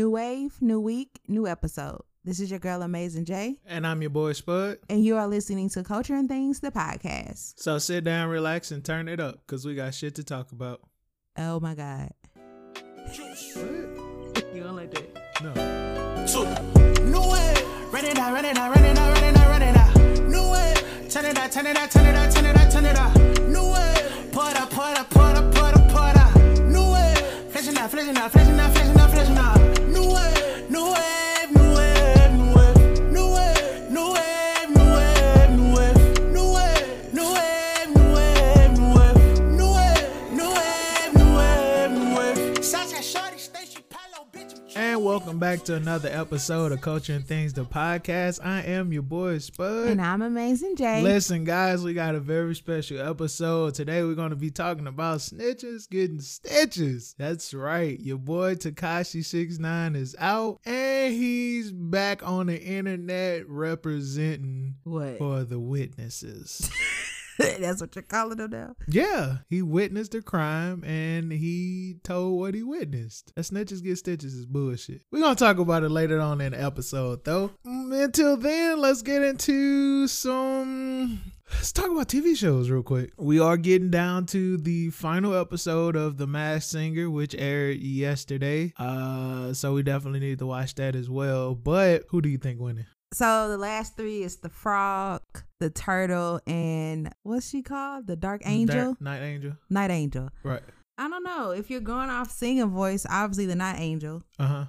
New wave, new week, new episode. This is your girl, Amazing J, And I'm your boy Spud. and you are listening to Culture and Things, the podcast. So sit down, relax, and turn it up because we got shit to talk about. Oh my God. What? You don't like that? No. Two. New way. Run it out, run it out, run it out, run it out, run it out. New way. Turn it out, turn it out, turn it out, turn it out, turn it out. New way. Pour it out, pour it out, pour it out, pour it out, pour it out. New way. Flashing out, flashing out, flashing out, flashing out, flashing out. New way. Welcome back to another episode of Culture and Things, the podcast. I am your boy Spud. And I'm Amazing Jay. Listen, guys, we got a very special episode. Today, we're going to be talking about snitches getting stitches. That's right. Your boy Tekashi69 is out and he's back on the internet representing What? for the witnesses. That's what you're calling them now? yeah, he witnessed the crime and he told what he witnessed. That snitches get stitches is bullshit. We're to talk about it later on in the episode, though. Mm, Until then, let's get into some. Let's talk about TV shows real quick. We are getting down to the final episode of The Masked Singer, which aired yesterday. Uh, so we definitely need to watch that as well. But who do you think winning? So the last three is the frog, the turtle, and what's she called? The dark angel? Dark Night Angel. Night angel. Right. I don't know. If you're going off singing voice, obviously the night angel. Uh huh.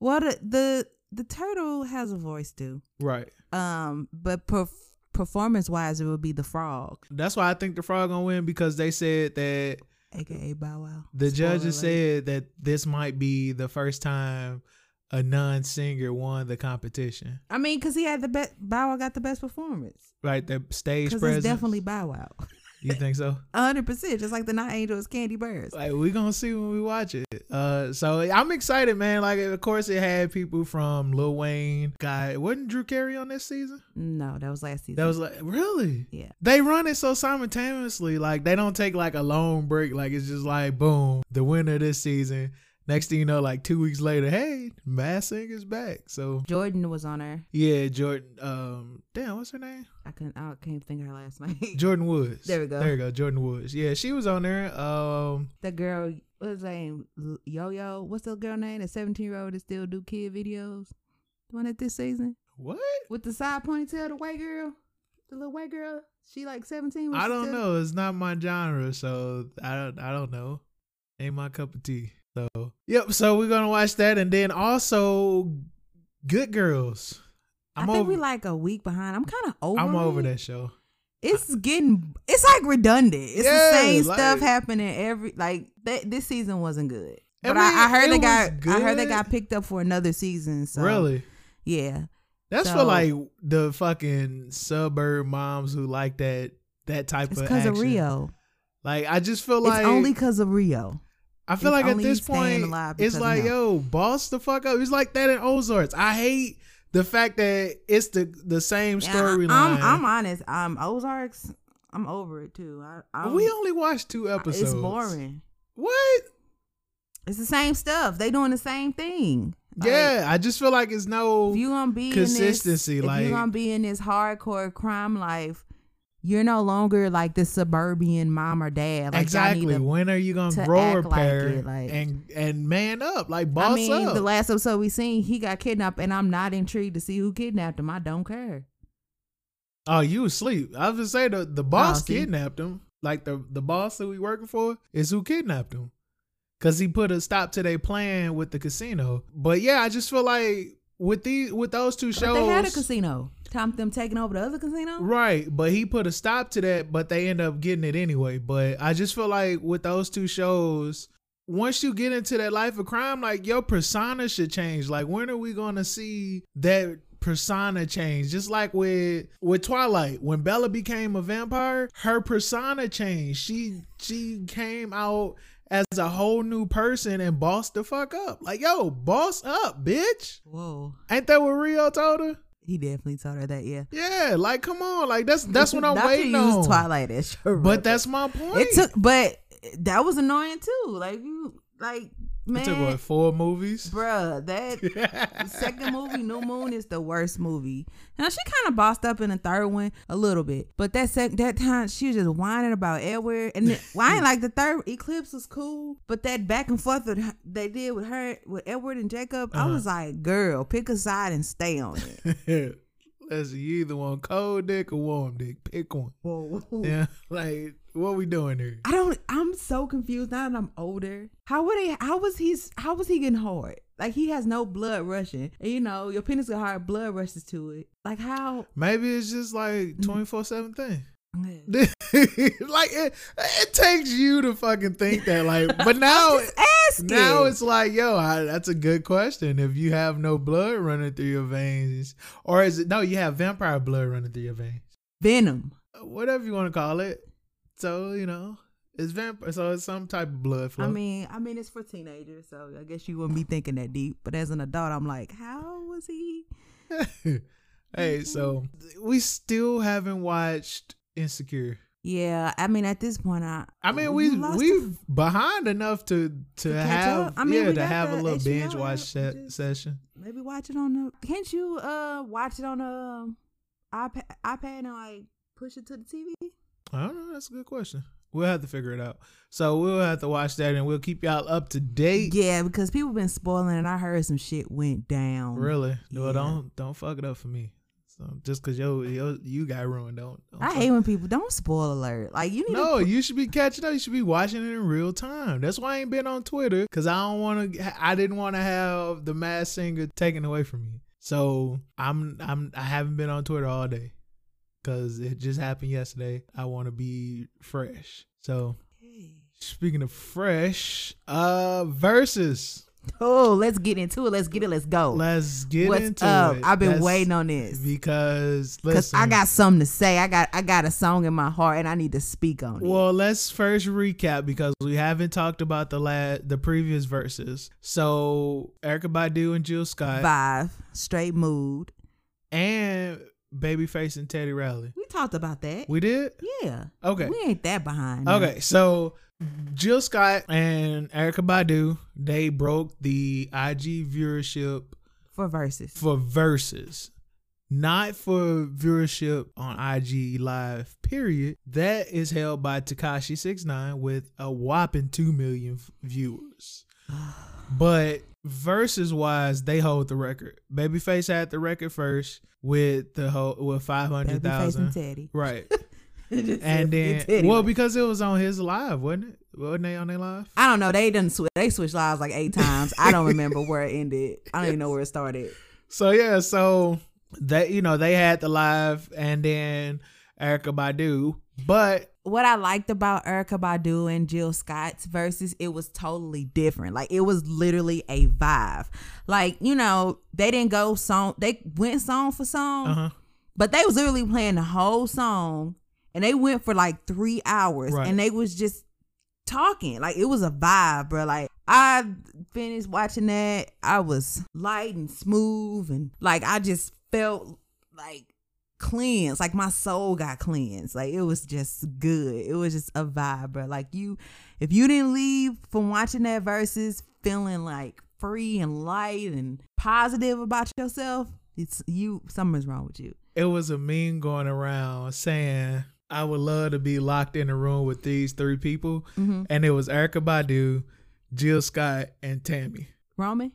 Well, the the, the turtle has a voice too. Right. Um, but perf- performance wise, it would be the frog, That's why I think the frog gonna win because they said that aka Bow Wow. the Spoiler judges alert. said that this might be the first time a non-singer won the competition. I mean, because he had the best. Bow Wow got the best performance. Right, the stage presence. it's definitely Bow Wow. You think so? hundred percent. Just like the night Angels, Kandi Burruss. Like we gonna see when we watch it. Uh, so I'm excited, man. Like of course it had people from Lil Wayne. Guy, wasn't Drew Carey on this season? No, that was last season. That was like really. yeah. They run it so simultaneously. Like they don't take like a long break. Like it's just like boom, the winner this season. Next thing you know, like two weeks later, hey, Masked Singer's back. So Jordyn was on her. yeah, Jordyn. Um, damn, what's her name? I couldn't. I can't think of her last name. Jordyn Woods. There we go. There we go. Jordyn Woods. Yeah, she was on there. Um, the girl, what's her name? Yo Yo. What's the girl name? The seventeen year old that still do kid videos. The one at this season what? with the side ponytail, the white girl, the little white girl. She like seventeen. I don't know. It's not my genre, so I don't. I don't know. Ain't my cup of tea. So yep. So we're gonna watch that, and then also Good Girls. I I'm think over. we like a week behind. I'm kind of over. I'm over it. that show. It's getting. It's like redundant. It's Yeah, the same like- stuff happening every. Like that. This season wasn't good. I But mean, I, I heard they got. was I heard they got picked up for another season. So really. yeah. That's for like the fucking suburb moms who like that that type It's of because of. Rio. Like I just feel like it's only because of Rio. I feel it's like at this point it's like yo, boss the fuck up. It's like that in Ozarks. I hate the fact that it's the the same Yeah, storyline. I'm, I'm honest. Um, Ozarks. I'm over it too. I, I'm, we only watched two episodes. It's boring. What? It's the same stuff. They doing the same thing. Like, yeah, I just feel like it's no If you gonna be consistency, in this, like- you gonna be in this hardcore crime life, you're no longer like the suburban mom or dad. Like, exactly. To, when are you gonna to grow a act like like- and and man up, like boss I mean, up? the last episode we seen, he got kidnapped, and I'm not intrigued to see who kidnapped him. I don't care. Oh, you asleep. I was gonna say the, the oh, boss Oh, kidnapped him. Like the, the boss that we working for is who kidnapped him. Cause he put a stop to their plan with the casino. But yeah, I just feel like with these with those two But shows they had a casino. Tom them taking over the other casino. Right, but he put a stop to that, but they end up getting it anyway. But I just feel like with those two shows, once you get into that life of crime, like your persona should change. Like when are we gonna see that persona change? Just like with with Twilight, when Bella became a vampire, her persona changed. She she came out as a whole new person and bossed the fuck up. Like, yo, boss up, bitch. Whoa, Ain't that what Rio told her? He definitely told her that. Yeah, Yeah, like come on, like that's that's what I'm Not to waiting use on. Twilight as your But that's my point. It took, but that was annoying too. Like you, like Man, It took what four movies? bruh, that second movie, New Moon, is the worst movie. Now she kind of bossed up in the third one a little bit, but that sec- that time she was just whining about Edward, and then, well, I ain't like the third Eclipse was cool, but that back and forth that they did with her with Edward and Jacob, I Uh-huh. was like, girl, pick a side and stay on it. Listen, you either want cold dick or warm dick. Pick one. Whoa. Yeah, like what we doing here? I don't. I'm so confused now that I'm older. How would he? How was he? How was he getting hard? Like he has no blood rushing, and you know your penis got hard, blood rushes to it. Like how? Maybe it's just like mm-hmm. twenty four seven thing. Like it, it takes you to fucking think that. Like, but now, now it's like, yo, I, that's a good question. If you have no blood running through your veins, or is it no? You have vampire blood running through your veins. venom. Whatever you want to call it. So you know, it's vampire. So it's some type of blood flow. I mean, I mean, it's for teenagers, so I guess you wouldn't be thinking that deep. But as an adult, I'm like, how was he? hey, so we still haven't watched Insecure. Yeah, I mean, at this point, I. I mean, we lost we the- behind enough to to, catch have. I mean, yeah to have a little binge app, watch se- session. maybe watch it on the. Can't you uh watch it on a iPad iPad and like push it to the TV? I don't know. That's a good question. We'll have to figure it out. So we'll have to watch that, and we'll keep y'all up to date. Yeah, because people been spoiling, and I heard some shit went down. Really? Well, don't don't fuck it up for me. So just because yo, yo you got ruined, don't. don't I hate when people don't spoil alert. Like you need No, to. you should be catching up. You should be watching it in real time. That's why I ain't been on Twitter because I don't want to. I didn't want to have the Masked Singer taken away from me. So I'm I'm I haven't been on Twitter all day because it just happened yesterday. I want to be fresh. So speaking of fresh, uh, versus. Oh, let's get into it. Let's get it. Let's go. Let's get What's into up? it. I've been That's waiting on this because because I got something to say. I got I got a song in my heart, and I need to speak on it. Well, let's first recap because we haven't talked about the last, the previous verses. So Erykah Badu and Jill Scott five straight mood. and Babyface and Teddy Riley. We talked about that. We did. yeah. Okay. We ain't that behind. now. Okay. So Jill Scott and Erykah Badu they broke the IG viewership For verses. for verses. Not for viewership on IG Live, period. That is held by Tekashi 69 with a whopping 2 million f- viewers. But verses wise, they hold the record. Babyface had the record first with the whole with five hundred thousand. Teddy. Right. And then Teddy. well, because it was on his live, wasn't it? Wasn't they on their live? I don't know. They didn't switch. They switched lives like eight times. I don't remember where it ended. I don't even know where it started. So yeah, so they you know, they had the live and then Erykah Badu. But What I liked about Erykah Badu and Jill Scott's verses, it was totally different. Like it was literally a vibe. Like you know, they didn't go song. They went song for song, uh-huh. but they was literally playing the whole song, and they went for like three hours, Right. and they was just talking. Like it was a vibe, bro. Like I finished watching that, I was light and smooth, and like I just felt like cleansed. Like my soul got cleansed. Like it was just good. It was just a vibe, bro. Like you, if you didn't leave from watching that versus feeling like free and light and positive about yourself, it's you. Something's wrong with you. it was a meme going around saying I would love to be locked in a room with these three people, Mm-hmm. and it was Erykah Badu, Jill Scott, and Tammy. Roman,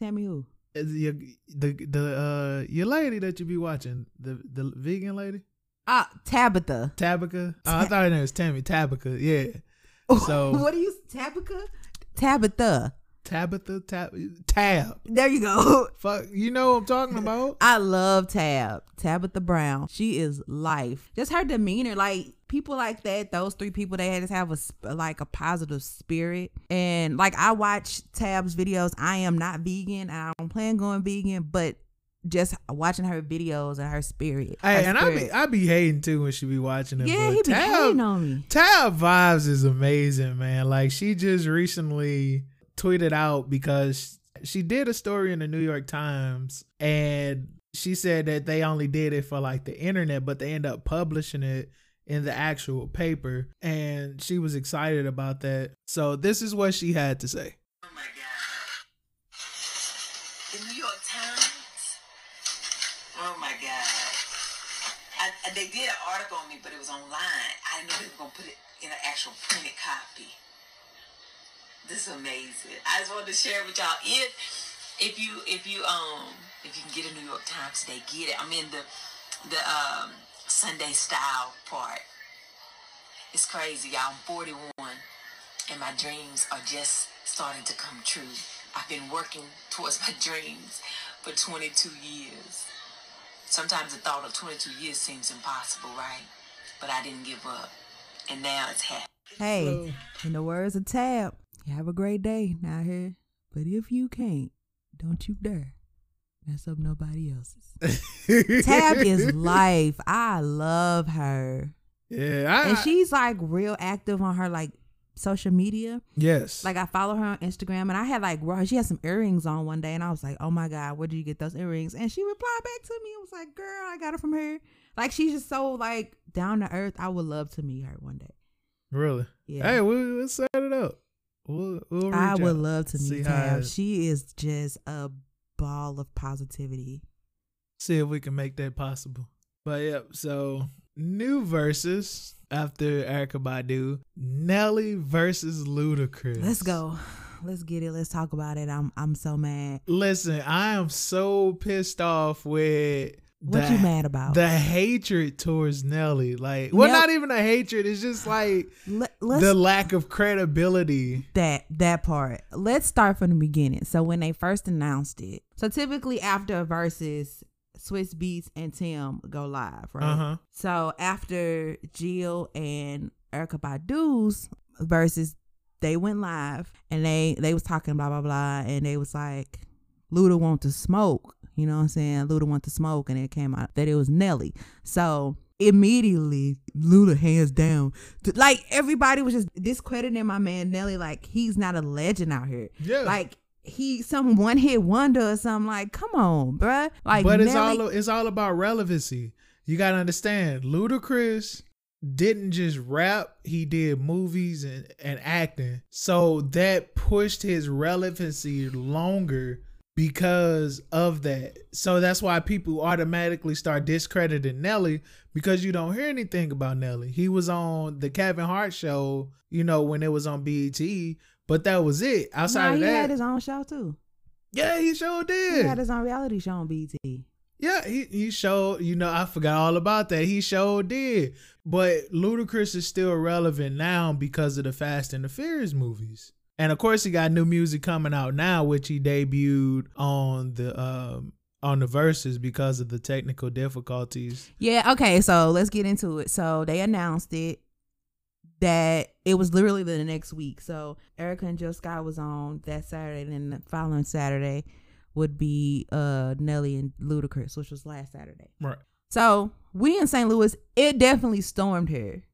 me who. Is your, the the uh your lady that you be watching the the vegan lady Ah, Tabitha. Tabitha. Oh, I thought her name was Tammy Tabitha. Yeah, So- what do you Tabitha? Tabitha. Tabitha Tab Tab. There you go. Fuck, you know what I'm talking about. I love Tab. Tabitha Brown. She is life. Just her demeanor, like people like that, those three people, they had just have a like a positive spirit. And like I watch Tab's videos. I am not vegan. I don't plan going vegan, but just watching her videos and her spirit. her Hey, and I be. I be hating too when she be watching it. yeah, he be Tab, hating on me. Tab vibes is amazing, man. Like she just recently tweeted out because she did a story in the New York Times and she said that they only did it for like the internet, but they end up publishing it in the actual paper and she was excited about that. So this is what she had to say. Oh my god. The New York Times. Oh my God. I, they did an article on me, but it was online. I didn't know they were gonna put it in an actual printed copy. This is amazing. I just wanted to share it with y'all. If if you if you um if you can get a New York Times today, get it. I'm in the the um Sunday style part. It's crazy, y'all. I'm 41 and my dreams are just starting to come true. I've been working towards my dreams for 22 years. Sometimes the thought of 22 years seems impossible, right? But I didn't give up. And now it's happening. Hey, in the words of Tab, you have a great day now here. But if you can't, don't you dare mess up nobody else's. Tab is life. I love her. Yeah, I, And she's like real active on her like social media. yes, Like I follow her on Instagram and I had like she had some earrings on one day and I was like, Oh my God, where did you get those earrings? And she replied back to me and was like, Girl, I got it from her. Like she's just so like down to earth. I would love to meet her one day. really. Yeah. Hey, we'll, we'll set it up. We'll, we'll I would out. love to meet it- She is just a ball of positivity. see if we can make that possible. But yep, so new verses after Erykah Badu, Nelly versus Ludacris. Let's go. Let's get it. Let's talk about it. I'm I'm so mad. Listen, I am so pissed off with What the, you mad about? The hatred towards Nelly, like, well, Nell- not even a hatred. It's just like Let, the lack of credibility. that that part. Let's start from the beginning. So when they first announced it, so typically after verses, Swizz Beatz and Tim go live, right? Uh huh. So after Jill and Erykah Badu's verses, they went live and they they was talking blah blah blah, and they was like, Luda want to smoke. You know what I'm saying? Luda went to smoke, and it came out that it was Nelly. So immediately, Luda hands down. Like everybody was just discrediting my man Nelly. Like he's not a legend out here. Yeah. Like he some one hit wonder or something. Like come on, bruh. Like but it's Nelly- all it's all about relevancy. You gotta understand, Ludacris didn't just rap; he did movies and, and acting. So that pushed his relevancy longer because of that. So that's why people automatically start discrediting Nelly because you don't hear anything about Nelly. He was on the Kevin Hart show, you know, when it was on BET, but that was it. Outside Nah, of that, he had his own show too. yeah, he sure did. He had his own reality show on BT. Yeah, he, he showed, you know, I forgot all about that. He showed did. But Ludacris is still relevant now because of the Fast and the Furious movies. And of course he got new music coming out now, which he debuted on the um on the verses because of the technical difficulties. Yeah, okay, so let's get into it. So they announced it that it was literally the next week. So Erykah and Joe Scott was on that Saturday, and then the following Saturday would be uh Nelly and Ludacris, which was last Saturday. Right. So we in St. Louis, it definitely stormed here.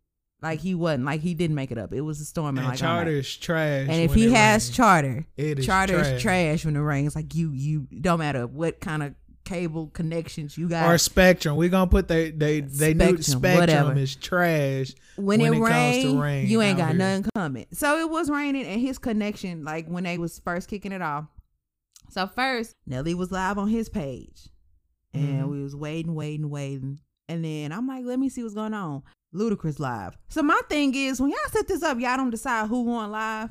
Like he wasn't, like he didn't make it up. It was a storm And and like charter is trash. And if he has rains. charter, It is charter trash. is trash when it rains. Like you, you don't matter what kind of cable connections you got. or Spectrum. We're gonna put they they they Spectrum, Spectrum whatever. is trash. when, when it, it rain, to rain you ain't got here. nothing coming. So it was raining, and his connection, like when they was first kicking it off. So first, Nelly was live on his page, and Mhm. we was waiting, waiting, waiting, and then I'm like, let me see what's going on. Ludacris live. So my thing is, when y'all set this up, y'all don't decide who going live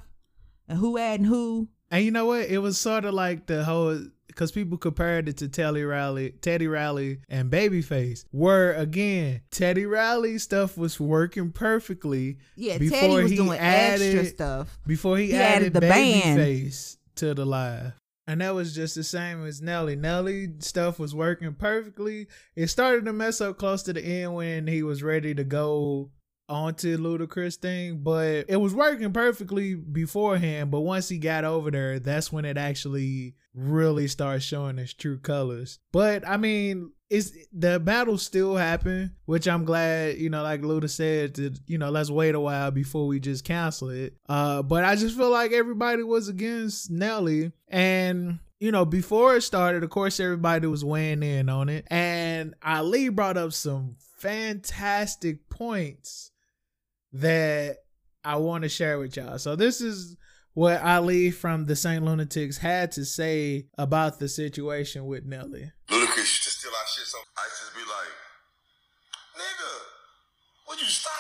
and who adding who. And you know what? It was sort of like the whole because people compared it to Teddy Riley, Teddy Riley, and Babyface. Where again, Teddy Riley stuff was working perfectly Yeah, Before Teddy was he doing added- extra stuff. before he, He added, added the band. Babyface to the live. And that was just the same as Nelly. Nelly stuff was working perfectly. It started to mess up close to the end when he was ready to go onto Ludacris thing, but it was working perfectly beforehand. But once he got over there, that's when it actually really started showing its true colors. But I mean, it's the battle still happened, which I'm glad, you know, like Luda said, to you know, let's wait a while before we just cancel it. Uh, but I just feel like everybody was against Nelly, and you know, before it started, of course, everybody was weighing in on it, and Ali brought up some fantastic points that I want to share with y'all. So this is what Ali from the Saint Lunatics had to say about the situation with Nelly. Ludacris used to steal our shit, so I to be like, nigga, would you stop?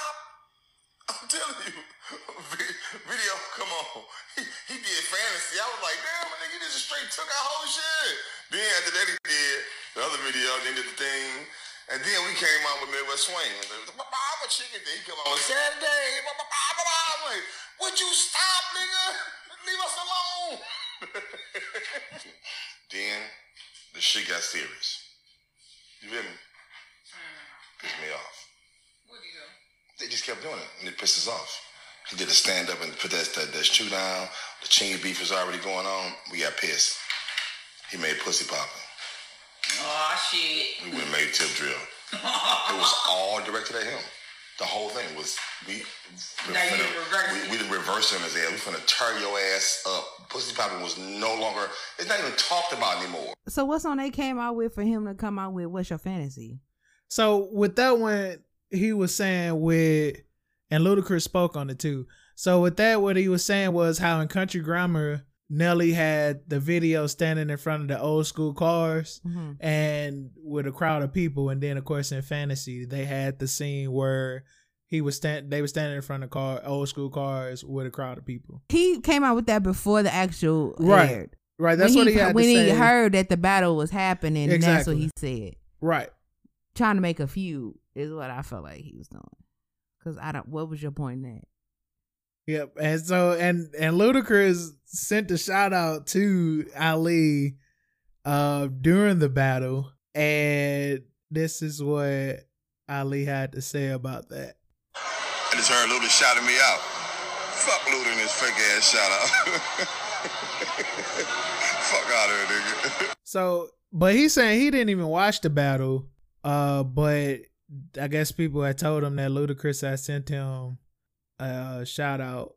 I'm telling you, video, come on. He, he did fantasy. I was like, damn, my nigga, you just straight took our whole shit. Then after that, he did the other video, then did the thing. And then we came out with Midwest Swing. I'm a chicken thing. He come on Saturday. I'm like, would you stop, nigga? Leave us alone. then the shit got serious. You feel me? Hmm. Pissed me off. What do you do? They just kept doing it, and it pissed us off. He did a stand up and put that, that, that shoe down. The chingy beef was already going on. We got pissed. He made pussy popping. Oh shit. We went made tip drill. it was all directed at him. The whole thing was we we, Now you finna- reverse we, it. we didn't reverse him as hell. We finna tear your ass up. Pussy popping was no longer. It's not even talked about anymore. So what song they came out with for him to come out with? What's your fantasy? So with that one, he was saying with, and Ludacris spoke on it too. So with that, what he was saying was how in Country Grammar, Nelly had the video standing in front of the old school cars Mhm. and with a crowd of people, and then of course in Fantasy they had the scene where he was stand, they were standing in front of car, old school cars with a crowd of people. He came out with that before the actual Right. aired. Right, that's when what he, had when he heard that the battle was happening. That's what Exactly. he said. right. Trying to make a feud is what I felt like he was doing. Cause I don't. What was your point in that? Yep. And so and and Ludacris sent a shout out to Ali uh during the battle. And this is what Ali had to say about that. I just heard Luda shouting me out. Fuck Luda and his fake ass shout out. Fuck out of here, nigga. So but he's saying he didn't even watch the battle. Uh but I guess people had told him that Ludacris had sent him a shout out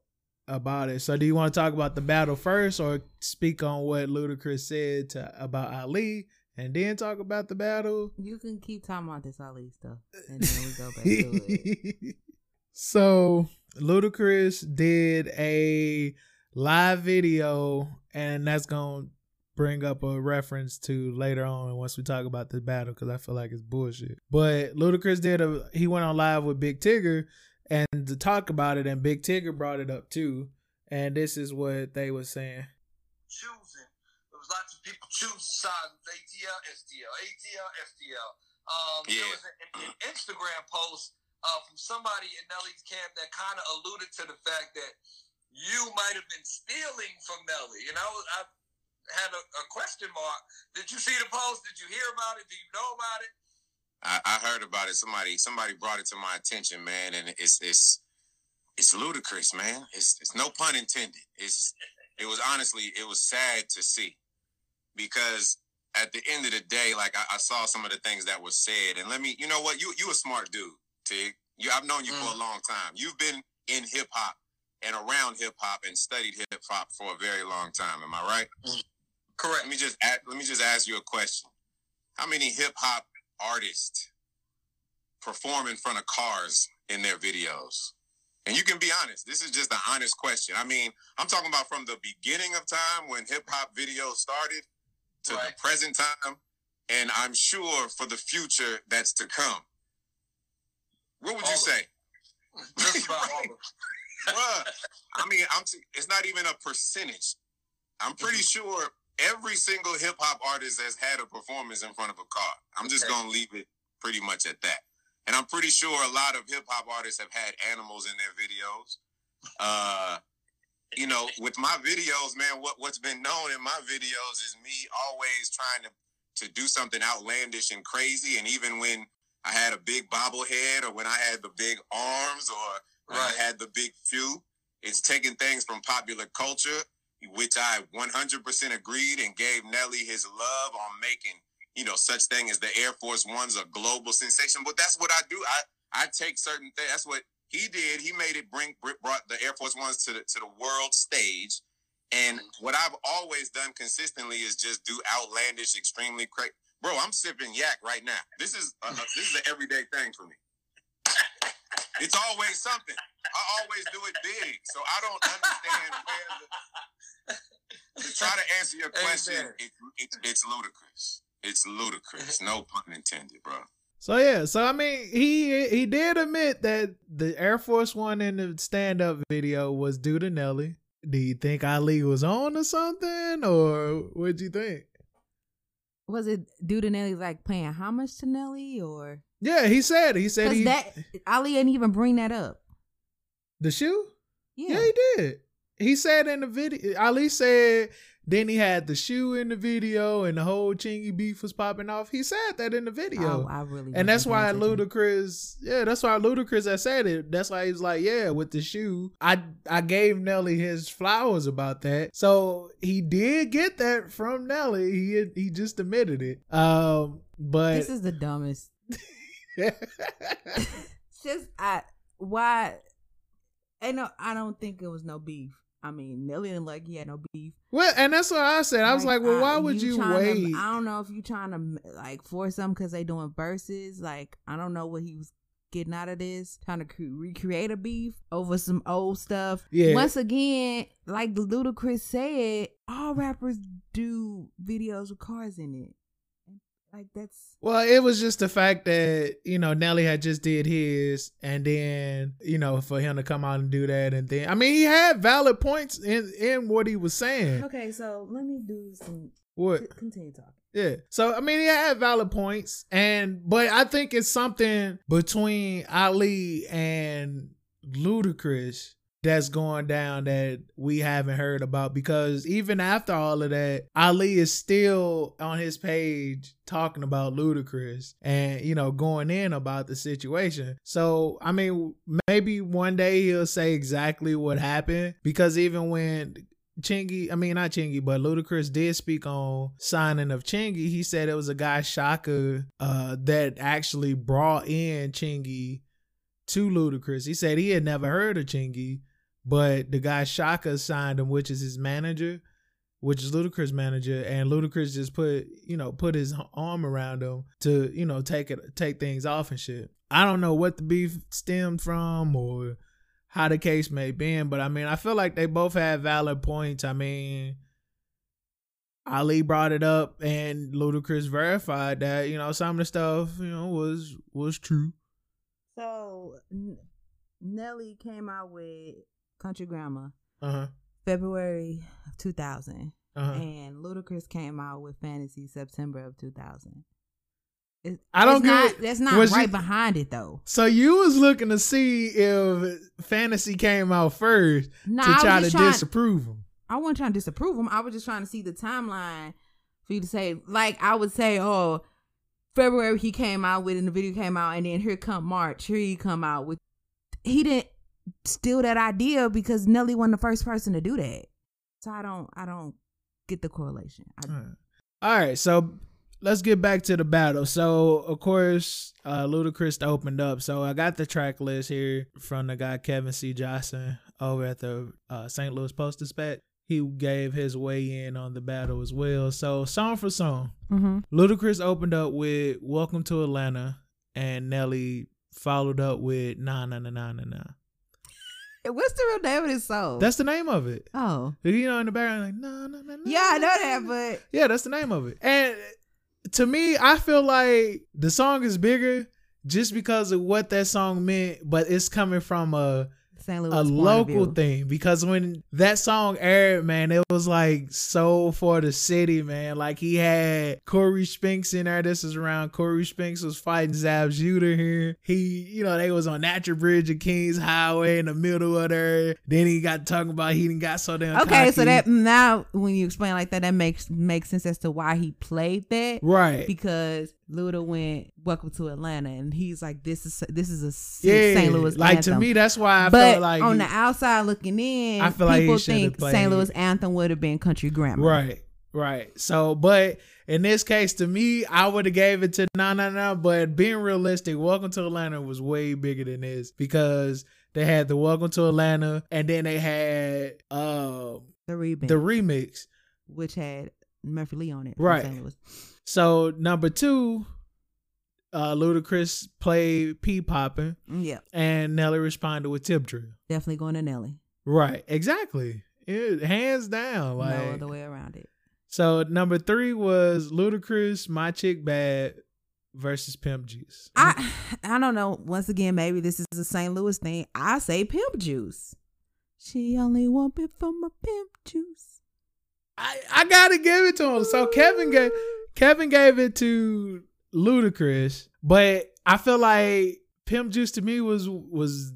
about it. So do you want to talk about the battle first or speak on what Ludacris said to about Ali and then talk about the battle? You can keep talking about this Ali stuff, and then we go back to it. so Ludacris did a live video, and that's gonna bring up a reference to later on once we talk about the battle because I feel like it's bullshit. But Ludacris did a he went on live with Big Tigger and to talk about it, and Big Tigger brought it up too. And this is what they were saying. choosing. There was lots of people choosing sides ATL, STL, ATL, STL. Um, There Yeah. was an, an Instagram post uh, from somebody in Nelly's camp that kind of alluded to the fact that you might have been stealing from Nelly. And I was, I had a, a question mark. Did you see the post? Did you hear about it? Do you know about it? I, I heard about it. Somebody somebody brought it to my attention, man, and it's it's it's ludicrous, man. It's it's no pun intended. It's it was honestly it was sad to see because at the end of the day, like I, I saw some of the things that were said, and let me, you know what, you you a smart dude, Tig. You I've known you for mm. a long time. You've been in hip hop and around hip hop and studied hip hop for a very long time. Am I right? Mm. Correct. Let me just a let me just ask you a question. How many hip hop artists perform in front of cars in their videos? And you can be honest. This is just an honest question. I mean, I'm talking about from the beginning of time when hip hop videos started to Right. the present time, and I'm sure for the future that's to come. What would All you say? Just about all Right. of. Bruh, I mean, I'm. T- it's not even a percentage. I'm pretty mm-hmm. sure every single hip hop artist has had a performance in front of a car. I'm just Okay. gonna leave it pretty much at that. And I'm pretty sure a lot of hip hop artists have had animals in their videos. Uh, you know, with my videos, man, what what's been known in my videos is me always trying to to do something outlandish and crazy. And even when I had a big bobblehead, or when I had the big arms, or when Right. I had the big few, it's taking things from popular culture, which I 100% agreed and gave Nelly his love on making, you know, such thing as the Air Force One's a global sensation. But that's what I do. I I take certain things. That's what he did. He made it bring brought the Air Force Ones to the to the world stage. And mm-hmm. what I've always done consistently is just do outlandish, extremely crazy. Bro, I'm sipping yak right now. This is a, this is an everyday thing for me. It's always something. I always do it big, so I don't understand where the. To try to answer your question, it, it, it's ludicrous. It's ludicrous. No pun intended, bro. So yeah, so I mean, he he did admit that the Air Force One in the stand up video was due to Nelly. Do you think Ali was on or something, or what'd you think? Was it due to Nelly like paying homage to Nelly or Yeah, he said he said he that Ali didn't even bring that up. the shoe. Yeah, Yeah, he did. He said in the video. Ali said then he had the shoe in the video, and the whole Chingy beef was popping off. He said that in the video. Oh, I really And that's why. Ludacris, yeah, that's why Ludacris had said it. That's why he was like, yeah, with the shoe. I I gave Nelly his flowers about that. So he did get that from Nelly. He he just admitted it. Um, but This is the dumbest. Just I why ain't no I don't think it was no beef. I mean, Nelly didn't like he had no beef. well, and that's what I said. I was like, well, why would you, tryna- wait? I don't know if you trying to like force something because they doing verses. Like I don't know what he was getting out of this. Trying to cre- recreate a beef over some old stuff. Yeah. Once again, like Ludacris said, all rappers do videos with cars in it. Like that's Well, it was just the fact that you know Nelly had just did his, and then you know for him to come out and do that, and then I mean he had valid points in in what he was saying. okay. So let me do some. What? Continue talking. Yeah. So I mean he had valid points, and but I think it's something between Ali and Ludacris that's going down that we haven't heard about because even after all of that, Ali is still on his page talking about Ludacris and you know going in about the situation. So I mean, maybe one day he'll say exactly what happened because even when Chingy, I mean not Chingy, but Ludacris did speak on signing of Chingy. He said it was a guy Chaka uh, that actually brought in Chingy to Ludacris. He said he had never heard of Chingy, but the guy Chaka signed him, which is his manager, which is Ludacris' manager, and Ludacris just put you know put his arm around him to you know take it take things off and shit. I don't know what the beef stemmed from or how the case may be, but I mean I feel like they both had valid points. I mean. Ali brought it up and Ludacris verified that, you know, some of the stuff, you know, was was true. So N- Nelly came out with Country Grammar Uh-huh. February of 2000, Uh-huh. and Ludacris came out with Fantasy September of 2000. It, I don't get not. That's not right you- behind it though. So you was looking to see if Fantasy came out first Nah, to try to trying- disapprove him. I wasn't trying to disapprove him. I was just trying to see the timeline for you to say, like, I would say, oh, February he came out with, and the video came out, and then here come March, here he come out with. He didn't steal that idea because Nelly wasn't the first person to do that. So I don't, I don't get the correlation. I, All right, so let's get back to the battle. So of course, uh Ludacris opened up. So I got the track list here from the guy Kevin C. Johnson over at the uh, St. Louis Post Dispatch. He gave his weigh in on the battle as well. So song for song, mm-hmm. Ludacris opened up with "Welcome to Atlanta," and Nelly followed up with "Nah Nah Nah Nah Nah Nah." What's the real name of this song? That's the name of it. oh, You know, in the background, like "Nah Nah Nah." nah, yeah, I know that, nah." but Yeah, that's the name of it. And to me, I feel like the song is bigger just because of what that song meant, but it's coming from a St. Louis a local thing because when that song aired, man, it was like so for the city, man. Like he had Corey Spinks in there. This is around Corey Spinks was fighting Zab Judah here. He, you know, they was on Natural Bridge of Kings Highway in the middle of there. Then he got talking about he didn't got so damn Okay, so that now when you explain like that, that makes makes sense as to why he played that. right. because Luda went "Welcome to Atlanta" and he's like, "This is this is a yeah, St. Louis like anthem." to me, that's why I but felt like on he- the outside looking in, I feel like people should've think St. Louis anthem would have been country grammar. Right, right. So, but in this case, to me, I would have gave it to no, no, no. But being realistic, Welcome to Atlanta was way bigger than this because they had the Welcome to Atlanta, and then they had um The remix, the remix. which had Murphy Lee on it, Right. So number two, Uh, Ludacris played P popping, Yeah, and Nelly responded with tip drill. definitely going to Nelly. Right, exactly. It, hands down, like no other way around it. so. Number three was Ludacris, My Chick Bad versus Pimp Juice. I I don't know. Once again, maybe this is a St. Louis thing. I say pimp juice. She only want it from a pimp juice. I, I gotta give it to him. So Kevin gave Kevin gave it to Ludacris, but I feel like Pimp Juice to me was was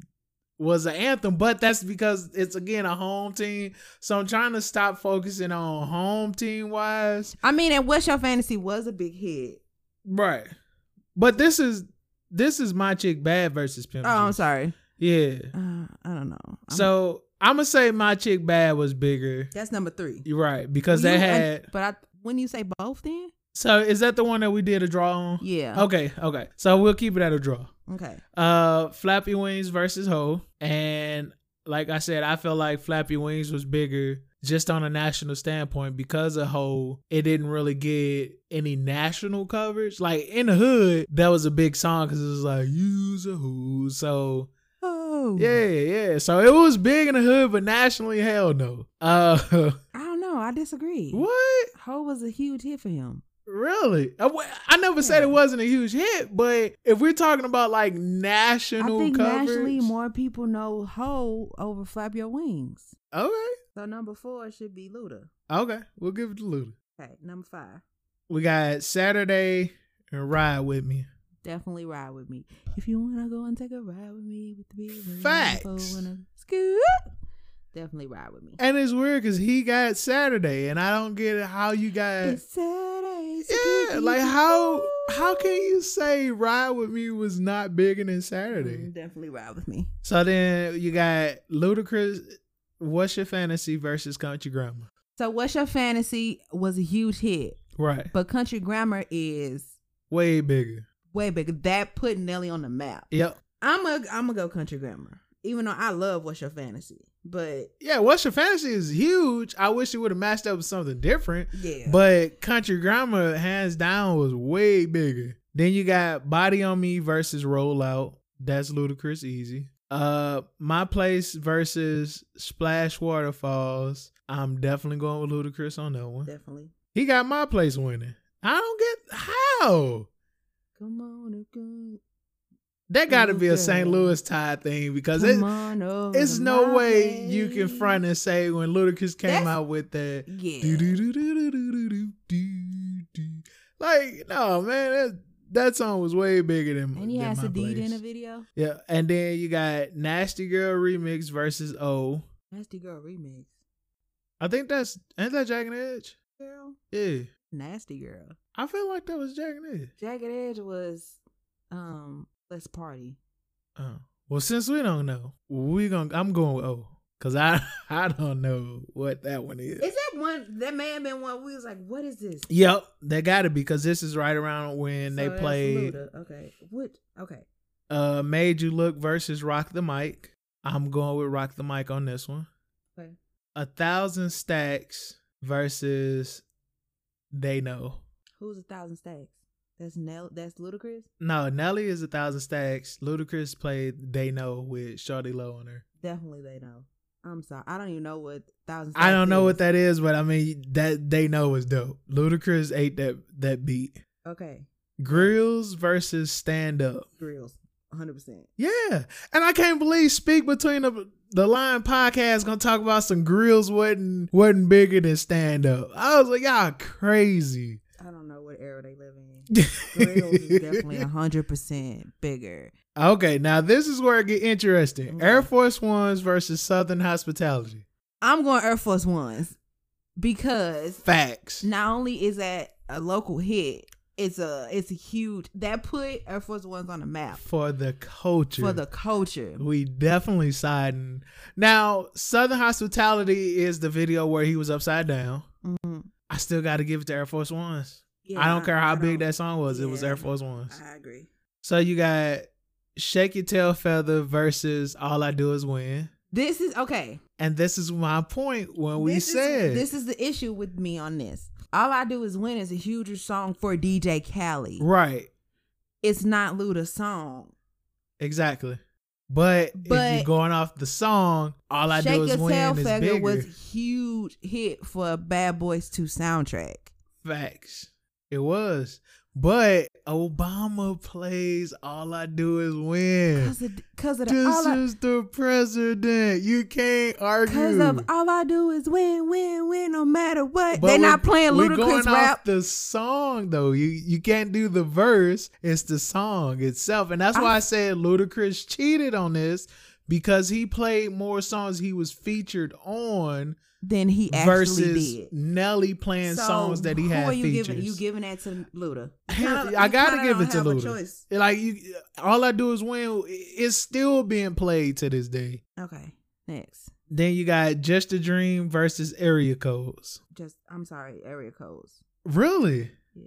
was an anthem, but that's because it's again a home team. So I'm trying to stop focusing on home team wise. I mean, and What's Your Fantasy was a big hit. Right. But this is this is my chick bad versus Pimp Oh, I'm sorry. Yeah. Uh, I don't know. I'm- So I'm gonna say my chick bad was bigger. that's number three. You're right because You- they had. but I when you say both, then So is that the one that we did a draw on? yeah. Okay, okay. So we'll keep it at a draw. Okay. Uh Flappy Wings versus Ho. And like I said, I felt like Flappy Wings was bigger just on a national standpoint because of Ho. It didn't really get any national coverage. Like in the hood, that was a big song because it was like use a who. So Oh. yeah, yeah. So it was big in the hood, but nationally, hell no. Uh I don't know. I disagree. what? Ho was a huge hit for him. Really? I never said it wasn't a huge hit, but if we're talking about like national I think coverage, nationally more people know Ho over Flap Your Wings. okay, So number four should be Luda. okay, we'll give it to Luda. Okay, number five. We got Saturday and Ride with Me. Definitely ride with me. If you wanna go and take a ride with me with the big Facts. four and a scoot. Definitely ride with me. And it's weird because he got Saturday, and I don't get how you got. It's Saturday. so Yeah, like how how can you say Ride with Me was not bigger than Saturday? Mm, Definitely ride with me. So then you got Ludacris. What's your fantasy versus Country Grammar? So what's your fantasy was a huge hit, Right, but country grammar is way bigger. way bigger. That put Nelly on the map. Yep. I'm a I'm gonna go country grammar, even though I love what's your fantasy. But Yeah, What's Your Fantasy is huge. I wish it would have matched up with something different. yeah, But Country Grammar, hands down, was way bigger. Then you got Body on Me versus Rollout. That's ludicrous easy. Uh My Place versus Splash Waterfalls. I'm definitely going with Ludacris on that one. definitely. He got My Place winning. I don't get how. Come on, go. That got to be a St. Louis tie thing because it, it's no way, way you can front and say when Ludacris came That's, out with that. Yeah. Like, no, man, that, that song was way bigger than And you had Sadid in a video? Yeah. And then you got Nasty Girl Remix versus O. Nasty Girl Remix. I think that's ain't that Jagged Edge? Girl? Yeah. Nasty Girl. I feel like that was Jagged Edge. Jagged Edge was um Let's Party. Oh, well, since we don't know, we gonna I'm going with O because I I don't know what that one is. Is that one that may have been one we was like, what is this? Yep, they got to be because this is right around when So they played Luda. Okay. What okay. uh Made You Look versus Rock the Mic. I'm going with Rock the Mic on this one. Okay. A thousand stacks versus They Know. Who's a thousand stacks? That's Nell that's Ludacris? No, Nelly is a thousand stacks. Ludacris played They Know with Shorty Low on her. Definitely they know. I'm sorry. I don't even know what thousand stacks I don't know is. what that is, but I mean that They Know is dope. Ludacris ate that that beat. Okay. Grills versus Stand Up. Grills. hundred percent. Yeah, and I can't believe Speak Between the the Line podcast gonna talk about some grills wasn't wasn't bigger than stand up. I was like, y'all crazy. I don't know what era they live in. Grills is definitely hundred percent bigger. okay, now this is where it get interesting. Okay. Air Force Ones versus Southern Hospitality. I'm going Air Force Ones because Facts. not only is that a local hit, it's a it's a huge that put Air Force Ones on the map For the culture. for the culture. we definitely siding. Now, Southern Hospitality is the video where he was upside down. Mhm. I still got to give it to Air Force Ones. Yeah, I don't care how big that song was. It was. Air Force Ones. I agree. So you got Shake Your Tail Feather versus All I Do Is Win. This is okay. And this is my point when we this said is, this is the issue with me on this. All I do is win is a huge song for DJ Khaled. right. it's not Luda's song. Exactly. But, if you're going off the song, all I Shake do is win is bigger. was huge hit for Bad Boys 2 soundtrack. Facts. It was. But Obama plays All I Do Is Win. Cause of, cause of the This all I, is the president. You can't argue. cause of all I do is win, win, win, no matter what. But They're not playing we're going rap. off the song though. You you can't do the verse. It's the song itself, and that's why I, I- said Ludacris cheated on this because he played more songs he was featured on Than he actually versus did. Nelly playing So, songs that he who had are you features. giving? You giving that to Luda? Kinda- I gotta give it to Luda. choice. Like you, all I do is win. It's still being played to this day. Okay, next. Then you got Just a Dream versus Area Codes. Just I'm sorry, area codes. Really? Yeah.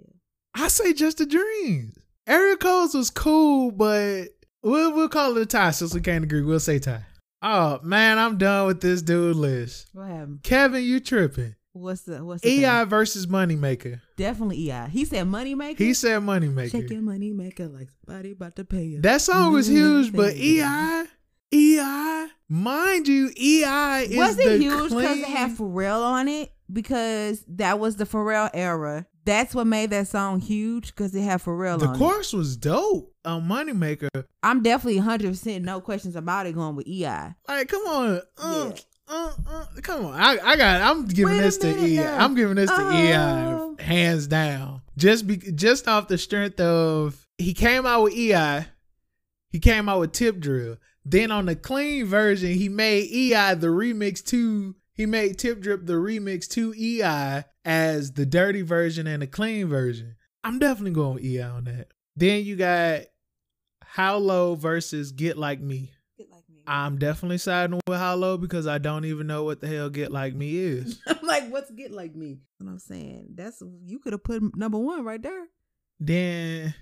I say Just a Dream. Area Codes was cool, but we'll we'll call it a tie since we can't agree. We'll say tie. Oh man, I'm done with this dude list. What happened? Kevin, you tripping? What's the what's the EI thing? versus Moneymaker. Definitely EI. He said money maker. He said Moneymaker. your money maker like somebody about to pay you. That song was huge, but EI, EI, mind you, EI is was it huge because it had Pharrell on it? Because that was the Pharrell era. That's what made that song huge because it had Pharrell the on it. chorus was dope on Moneymaker. I'm definitely 100 percent no questions about it going with EI. Like, come on, uh, Yeah. uh, uh, come on. I, I got. I'm giving Wait this to EI. now. I'm giving this to Oh. EI hands down. Just be just off the strength of he came out with EI, he came out with Tip Drill. Then on the clean version, he made EI the remix to. He made Tip Drill the remix to EI as the dirty version and the clean version. I'm definitely going with EI on that. Then you got How Low versus Get Like Me. I'm definitely siding with How Low because I don't even know what the hell Get Like Me is. I'm like, what's get like me? What I'm saying that's you could have put number one right there. then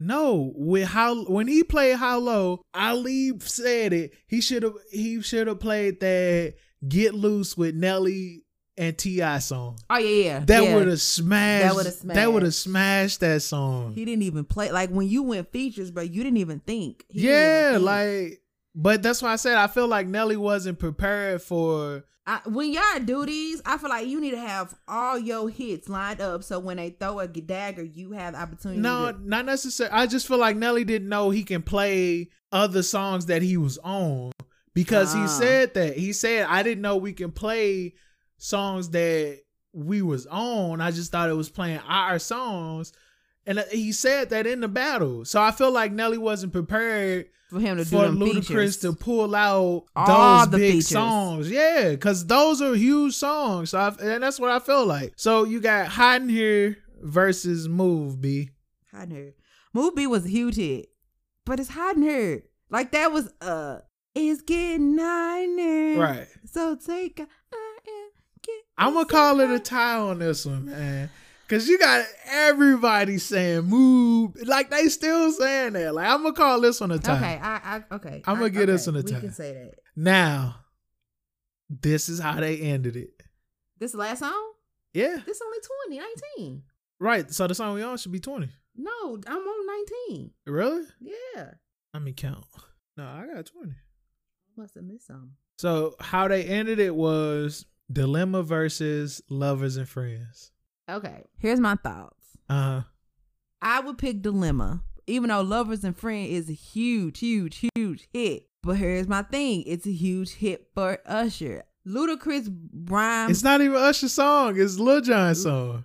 no, with how when he played How Low, Ali said it. He should have he should have played that Get Loose with Nelly and Ti song. Oh yeah, yeah. That yeah. would have smashed. That would have smashed. smashed that song. He didn't even play like when you went features, but you didn't even think. He yeah, even think. like. But that's why I said I feel like Nelly wasn't prepared for I, when y'all do these, I feel like you need to have all your hits lined up so when they throw a dagger, you have the opportunity. No, to, not necessarily. I just feel like Nelly didn't know he can play other songs that he was on because Ah. he said that. He said, I didn't know we can play songs that we was on. I just thought it was playing our songs. And uh, he said that in the battle. So I feel like Nelly wasn't prepared for him to do for Ludacris features. to pull out All those the big features. songs. Yeah, because those are huge songs. So I, and that's what I feel like. So you got Hot in Here versus Move, B. Hot Here. Move B was a huge hit, but it's Hot Here. Like that was uh, it's getting here. Right. So take a, I am getting I'm gonna call it a tie on this one, man. Cause you got everybody saying move, like they still saying that. Like I'm gonna call this one a tie. Okay, I, I okay. I'ma I- get okay, on the We tie. can say that. Now, this is how they ended it. This last song. Yeah, This only 2019. right. So the song we on should be 20. No, I'm on 19. Really? Yeah, Let me count. No, I got 20. must have missed some. So how they ended it was Dilemma versus Lovers and Friends. Okay, here's my thoughts. Uh huh. I would pick Dilemma, even though Lovers and Friends is a huge, huge, huge hit. But here's my thing: it's a huge hit for Usher. Ludacris rhyme. It's not even Usher's song. It's Lil Jon's song.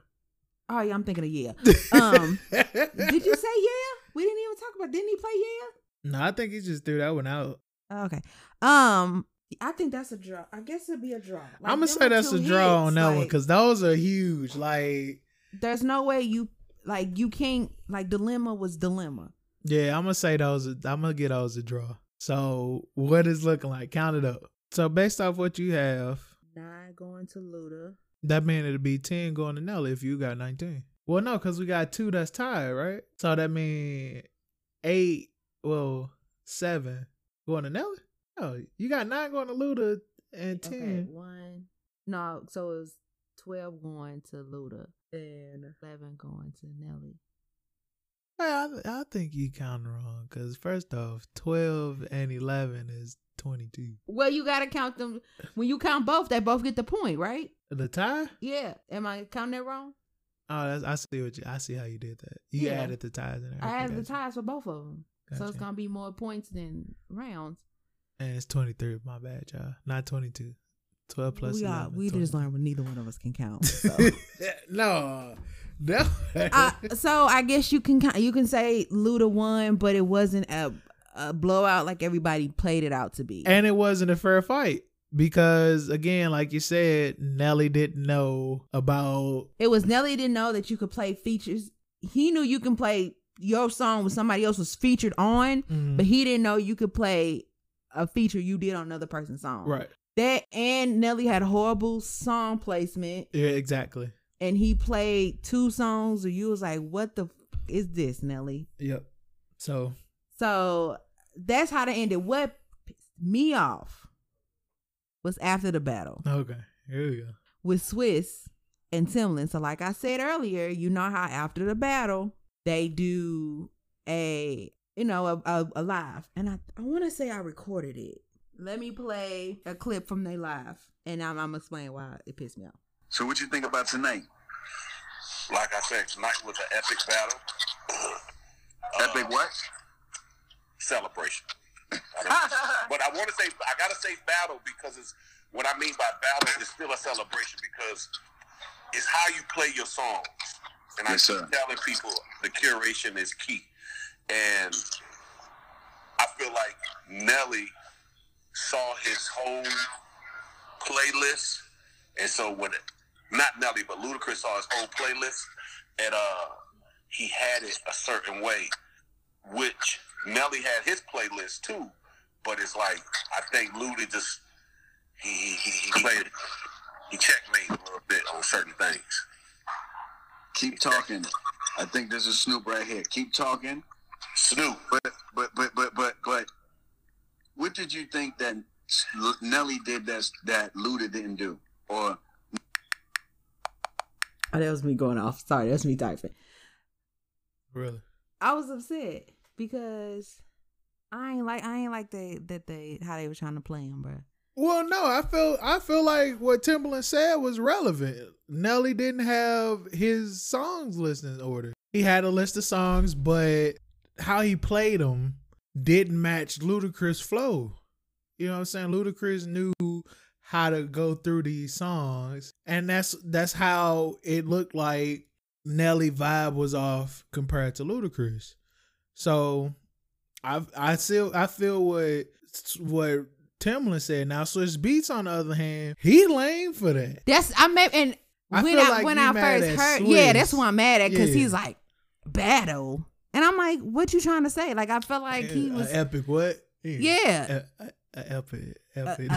oh yeah, I'm thinking of yeah. Um, did you say yeah? We didn't even talk about. Didn't he play yeah? No, I think he just threw that one out. Okay. Um, I think that's a draw. I guess it'd be a draw. Like, I'm gonna say that's a draw hits, on that one because those are huge. Like, there's no way you like you can't like dilemma was dilemma. yeah, I'm gonna say those. I'm gonna get those a draw. So what is looking like? Count it up. So based off what you have, Nine going to Luda. that mean it'll be ten going to Nelly if you got 19. Well, no, because we got two that's tied, right? So that means eight. Well, seven going to Nelly. Oh, you got nine going to Luda and ten. Okay, one. No, so it was twelve going to Luda and eleven going to Nelly. Well, I, I think you count wrong because first off, twelve and eleven is twenty-two. Well, you gotta count them. When you count both, they both get the point, right? The tie? Yeah. Am I counting that wrong? Oh, that's, I see what you. I see how you did that. You Yeah. added the ties in there. I added the Gotcha. ties for both of them, so it's gonna be more points than rounds. And it's twenty-three. My bad, y'all. Not twenty-two. Twelve plus we are, 11, we just learned what neither one of us can count. So. no, no. uh, so I guess you can count- you can say Luda won, but it wasn't a, a blowout like everybody played it out to be. and it wasn't a fair fight because, again, like you said, Nelly didn't know about. It was Nelly didn't know that you could play features. He knew you can play your song when somebody else was featured on, Mhm. but he didn't know you could play a feature you did on another person's song. Right. That and Nelly had horrible song placement, Yeah, exactly. and he played two songs, and you was like, "What the f- is this, Nelly?" Yep. So So that's how they ended. What pissed me off was after the battle okay, here we go. with Swizz and Timbaland. So, like I said earlier, you know how after the battle they do a you know a, a, a live, and I I want to say I recorded it. Let me play a clip from they live, and I'm, I'm gonna explain why it pissed me off. So what you think about tonight? Like I said, tonight was an epic battle. Epic Uh, what? celebration. I but I want to say, I gotta say battle because it's what I mean by battle is still a celebration because it's how you play your songs. And Yes, I sir. keep telling people the curation is key. And I feel like Nelly saw his whole playlist, and so when it, not Nelly, but Ludacris saw his whole playlist, and uh, he had it a certain way, which Nelly had his playlist too, but it's like I think Luda just he he, he, played he checkmate a little bit on certain things. Keep talking. I think this is Snoop right here. Keep talking. Snoop, But but but but but but what did you think that Nelly did that that Luda didn't do? Or Oh, that was me going off. Sorry, that was me typing. Really? I was upset because I ain't like I ain't like they that they how they were trying to play him, bro. Well, no, I feel I feel like what Timbaland said was relevant. Nelly didn't have his songs listed in order. He had a list of songs, but how he played them didn't match Ludacris' flow. You know what I'm saying? Ludacris knew how to go through these songs, and that's that's how it looked like Nelly vibe was off compared to Ludacris. So I I still I feel what what Timbaland said. Now Swizz Beatz on the other hand, he lame for that. That's I made and I when I like when I first heard, Swiss. yeah, that's why I'm mad at because Yeah. he's like battle, and I'm like, what you trying to say? Like I felt like he A was epic what? Yeah. a, a, a epic epic.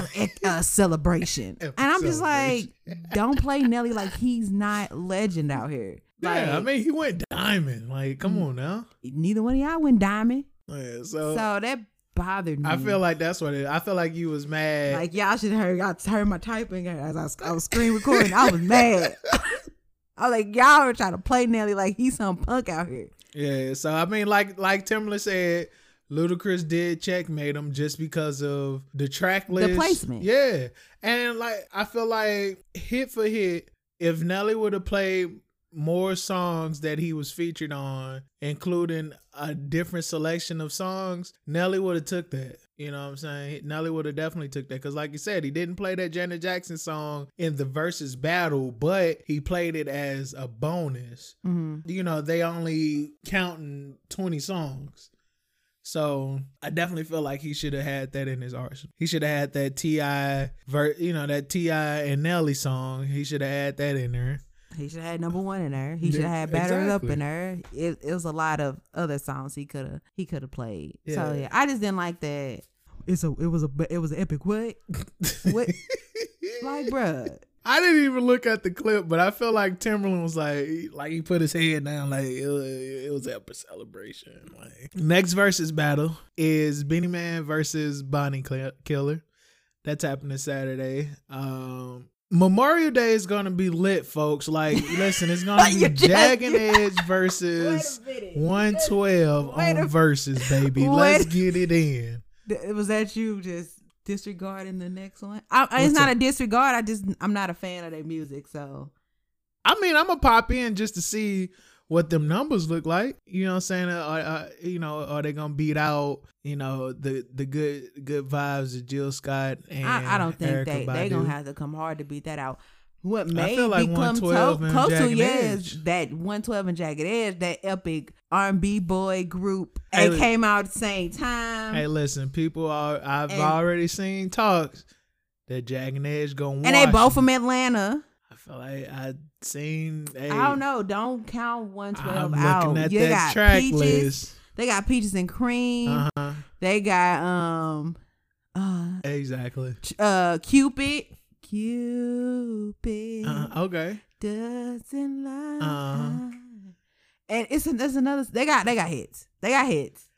a- a celebration, Epic and I'm just like, don't play Nelly like he's not legend out here. Like, yeah, I mean he went diamond. Like, come mm. on now. neither one of y'all went diamond, Yeah, so, so that bothered me. I feel like that's what it. I feel like you was mad. Like y'all should have heard. I heard my typing as I was, I was screen recording. I was mad. I was like, y'all are trying to play Nelly like he's some punk out here. Yeah, so I mean, like like Timbaland said, Ludacris did checkmate him just because of the track list, placement. Yeah, and like I feel like hit for hit, if Nelly would have played more songs that he was featured on, including a different selection of songs, Nelly would have took that. You know what I'm saying? Nelly would have definitely took that because, like you said, he didn't play that Janet Jackson song in the versus battle, but he played it as a bonus Mm-hmm. you know they only counting 20 songs so i definitely feel like he should have had that in his arsenal he should have had that ti ver you know that ti and nelly song he should have had that in there He should have had number one in there. He should have had battered up exactly. in there. It, it was a lot of other songs he could have he could have played. So Yeah. yeah, I just didn't like that. It's a it was a it was an epic what what like bruh. I didn't even look at the clip, but I felt like Timbaland was like, like he put his head down, like it was, it was epic celebration. Like next versus battle is Beenie Man versus Bounty Killer. That's happening Saturday. Um, Memorial Day is gonna be lit, folks. Like, listen, it's gonna be Jagged Edge versus Wait a minute. 112 Wait a- on versus, baby. Let's get it in. Was that you just disregarding the next one? I, I- it's not up? a disregard. I just I'm not a fan of their music, so I mean, I'm gonna pop in just to see what them numbers look like. You know what I'm saying? Are, are, you know, are they gonna beat out you know the the good good vibes of Jill Scott and I, I don't think Erykah they they gonna have to come hard to beat that out. What may feel like become 112 to, and close to Jagged Edge. that 112 and Jagged Edge, that epic R&B boy group. Hey, It came out at the same time, Hey, listen, people are. I've And- already seen talks that Jagged Edge gonna. and they both them. from Atlanta. I feel like I seen. Hey, I don't know. Don't count 112 I'm out. at you that got track peaches. list. They got peaches and cream. Uh huh. They got um uh Exactly. uh Cupid. Cupid Uh, okay. doesn't lie. Uh-huh. And it's there's another. They got they got hits. They got hits.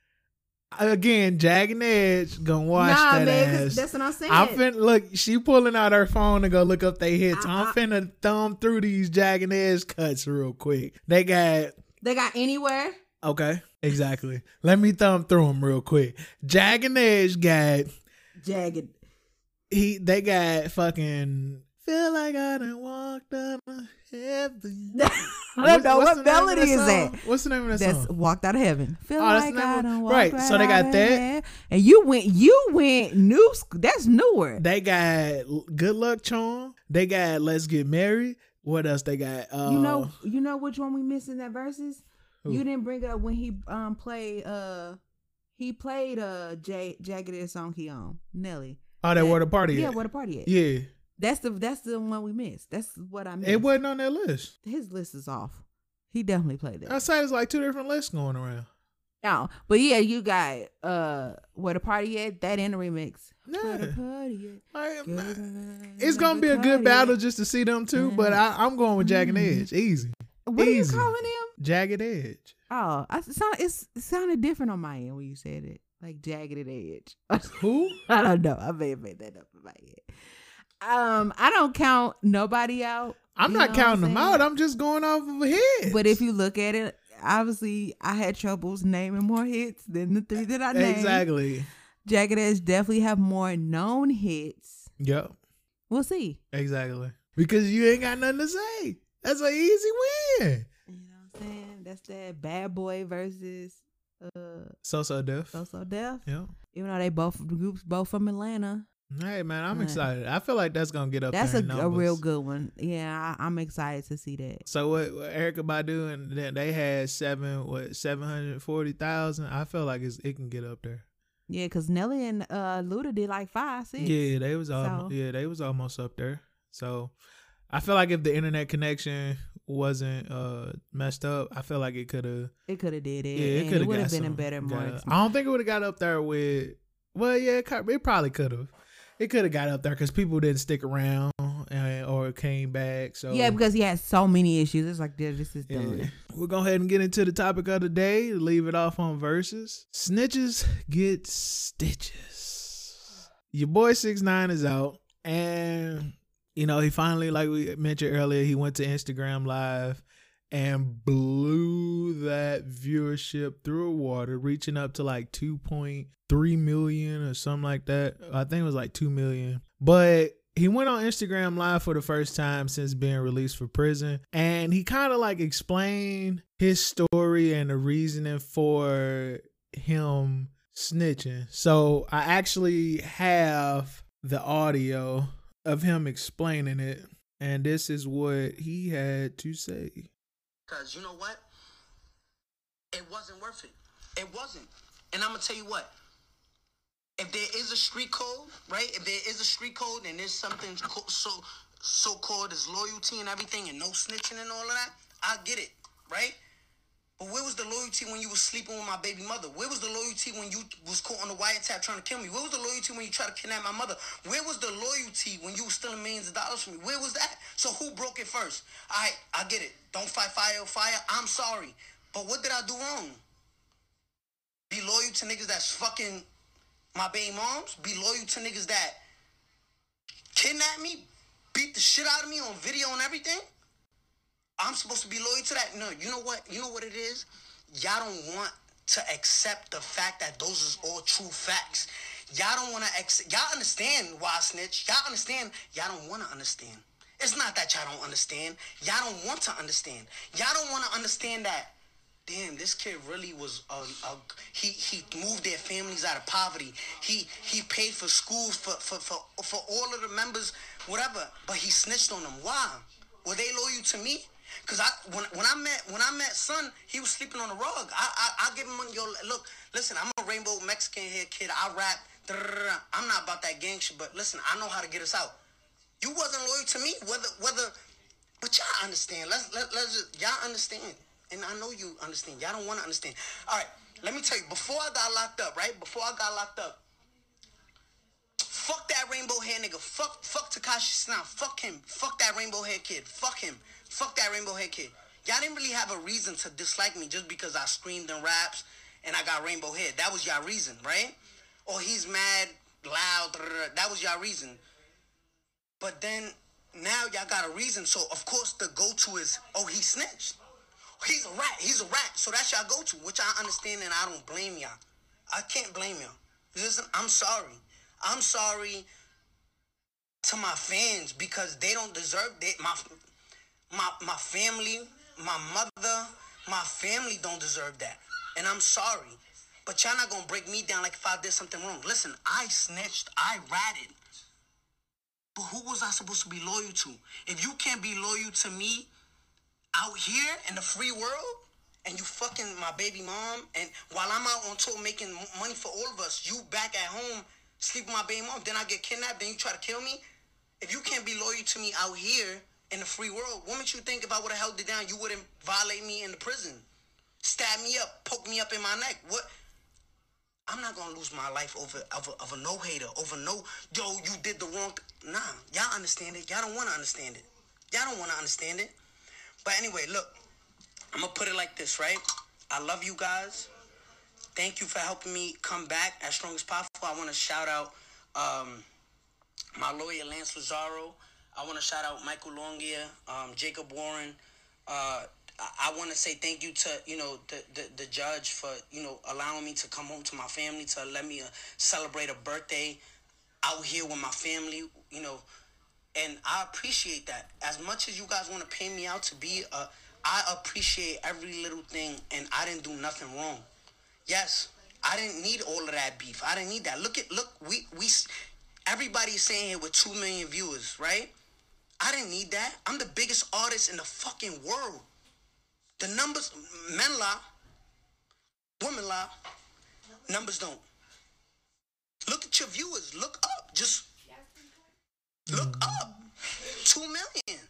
Again, Jagged Edge gonna watch nah, that man, ass. that's what I'm saying. I'm finna look. She pulling out her phone to go look up they hits. I- I'm I- finna thumb through these Jagged Edge cuts real quick. They got they got anywhere. okay, exactly. Let me thumb through them real quick. Jagged Edge got Jagged. He. They got fucking feel like I done walked on a heaven. I don't know What's what of melody is that. What's the name of that That's song? walked out of heaven. Feel Oh, like I of- done walked right, so they got that. heaven. And you went, you went new. That's newer. They got Good Luck Charm. They got Let's Get Married. What else they got? Uh, you know, you know which one we missed in that verses. Who? You didn't bring up when he um played uh he played uh J Jagged Edge song he on Nelly. Oh, that where the party Yeah, at? where the party at? Yeah, That's the that's the one we missed. That's what I missed. it wasn't on that list. His list is off. He definitely played it. I that. say it's like two different lists going around. No, but yeah, you got uh where the party at? That in the remix. Where the party at? Like, Girl, it's gonna be a good battle at? just to see them two, but I, I'm going with Jagged Mm. Edge. Easy, What are you calling him? Jagged Edge. Oh, I, it, sound, it's, it sounded different on my end when you said it, like jagged edge. Who? I don't know. I may have made that up in my head. Um, I don't count nobody out. I'm you not counting them out. I'm just going off of a hit. But if you look at it, obviously, I had troubles naming more hits than the three that I named. exactly. Jagged Edge definitely have more known hits. Yep. We'll see. Exactly. Because you ain't got nothing to say. That's an easy win. You know what I'm saying? That's that bad boy versus uh So So Def. So So Def. Yeah. Even though they both the groups both from Atlanta. Hey man, I'm Right. excited. I feel like that's gonna get up That's there. a, in a real good one. Yeah, I, I'm excited to see that. So what, what Erykah Badu and then they had seven what seven hundred forty thousand. I feel like it's, it can get up there. Yeah, because Nelly and uh Luda did like five, six. Yeah, they was almost So- yeah they was almost up there. So I feel like if the internet connection wasn't uh messed up, I feel like it could have It could have did it. yeah it could have would got have been a better, got- I don't think it would have got up there with. Well, yeah, it, it probably could have. It could have got up there because people didn't stick around uh, or came back. So yeah, because he had so many issues. It's like, this is done. Yeah. We'll go ahead and get into the topic of the day. Leave it off on verses. Snitches get stitches. Your boy six nine is out, and you know he finally, like we mentioned earlier, he went to Instagram Live and blew that viewership through water, reaching up to like two point three million or something like that. I think it was like two million, but he went on Instagram live for the first time since being released from prison and he kind of like explained his story and the reasoning for him snitching. So I actually have the audio of him explaining it and this is what he had to say. Cause you know what? It wasn't worth it. It wasn't. And I'm gonna tell you what. If there is a street code, right? If there is a street code and there's something so so called as loyalty and everything and no snitching and all of that, I get it, right? But where was the loyalty when you was sleeping with my baby mother? Where was the loyalty when you was caught on the wiretap trying to kill me? Where was the loyalty when you tried to kidnap my mother? Where was the loyalty when you was stealing millions of dollars from me? Where was that? So who broke it first? I I get it. Don't fight fire fire. I'm sorry. But what did I do wrong? Be loyal to niggas that's fucking my baby moms? Be loyal to niggas that kidnap me? beat the shit out of me on video and everything, I'm supposed to be loyal to that? No, you know what? You know what it is? Y'all don't want to accept the fact that those is all true facts. Y'all don't want to accept. Y'all understand why I snitch. Y'all understand. Y'all don't want to understand. It's not that y'all don't understand. Y'all don't want to understand. Y'all don't want to understand that. Damn, this kid really was a, a he he moved their families out of poverty. He he paid for schools for for for, for all of the members, whatever. But he snitched on them. Why? Were they loyal to me? Cause I when when I met when I met son, he was sleeping on the rug. I I, I give him. Yo, look, listen, I'm a rainbow Mexican hair kid. I rap. I'm not about that gang shit, but listen, I know how to get us out. You wasn't loyal to me, whether whether, but y'all understand. Let's let, let's just y'all understand, and I know you understand. Y'all don't want to understand. All right, let me tell you. Before I got locked up, right? Before I got locked up, fuck that rainbow hair nigga. Fuck fuck Tekashi Snout. Fuck him. Fuck that rainbow hair kid. Fuck him. Fuck that rainbow hair kid. Y'all didn't really have a reason to dislike me just because I screamed and raps and I got rainbow hair. That was y'all reason, right? Or he's mad, loud. That was y'all reason. But then now y'all got a reason. So of course the go-to is, oh, he snitched. He's a rat. He's a rat. So that's y'all go-to, which I understand and I don't blame y'all. I can't blame y'all. Listen, I'm sorry. I'm sorry to my fans because they don't deserve that. My my my family, my mother, my family don't deserve that. And I'm sorry. But y'all not gonna break me down like if I did something wrong. Listen, I snitched, I ratted. But who was I supposed to be loyal to? If you can't be loyal to me out here in the free world, and you fucking my baby mom, and while I'm out on tour making money for all of us, you back at home sleep with my baby mom, then I get kidnapped, then you try to kill me. If you can't be loyal to me out here in the free world, what makes you think if I would have held it down, you wouldn't violate me in the prison, stab me up, poke me up in my neck? What? I'm not gonna lose my life over of a, no hater, over no yo, you did the wrong. Nah, y'all understand it. Y'all don't want to understand it. Y'all don't want to understand it. But anyway, look, I'm gonna put it like this, right? I love you guys. Thank you for helping me come back as strong as possible. I want to shout out um, my lawyer Lance Lazzaro. I want to shout out Michael Longia, um, Jacob Warren. Uh, I, want to say thank you to you know the, the, the judge for you know allowing me to come home to my family to let me uh, celebrate a birthday out here with my family. You know, and I appreciate that as much as you guys want to pay me out to be a. I appreciate every little thing, and I didn't do nothing wrong. Yes, I didn't need all of that beef. I didn't need that. Look at look we we everybody's saying here with two million viewers, right? I didn't need that. I'm the biggest artist in the fucking world. The numbers, men lie, women lie, numbers don't. Look at your viewers. Look up. Just look mm-hmm. up. Two million.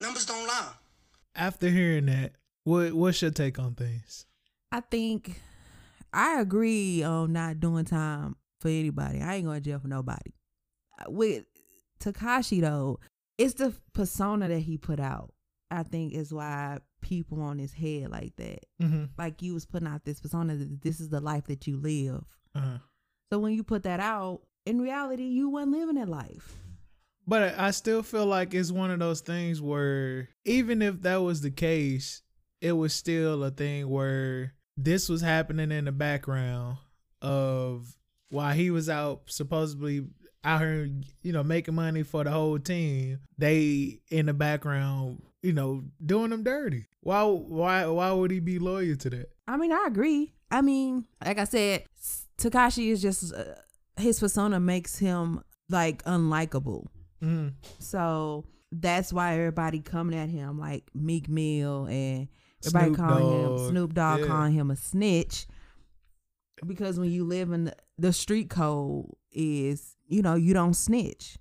Numbers don't lie. After hearing that, what what's your take on things? I think I agree on not doing time for anybody. I ain't going to jail for nobody. With Tekashi though, it's the persona that he put out. I think is why people on his head like that. Mm-hmm. Like you was putting out this persona that this is the life that you live. Uh-huh. So when you put that out, in reality, you weren't living that life. But I still feel like it's one of those things where even if that was the case, it was still a thing where this was happening in the background of while he was out supposedly out here, you know, making money for the whole team, they in the background, you know, doing them dirty. Why why why would he be loyal to that? I mean, I agree. I mean, like I said, Tekashi is just uh, his persona makes him like unlikable. Mm. So that's why everybody coming at him like Meek Mill and Everybody Snoop calling Dogg. him Snoop Dogg, yeah. calling him a snitch. Because when you live in the, the street code is, you know, you don't snitch.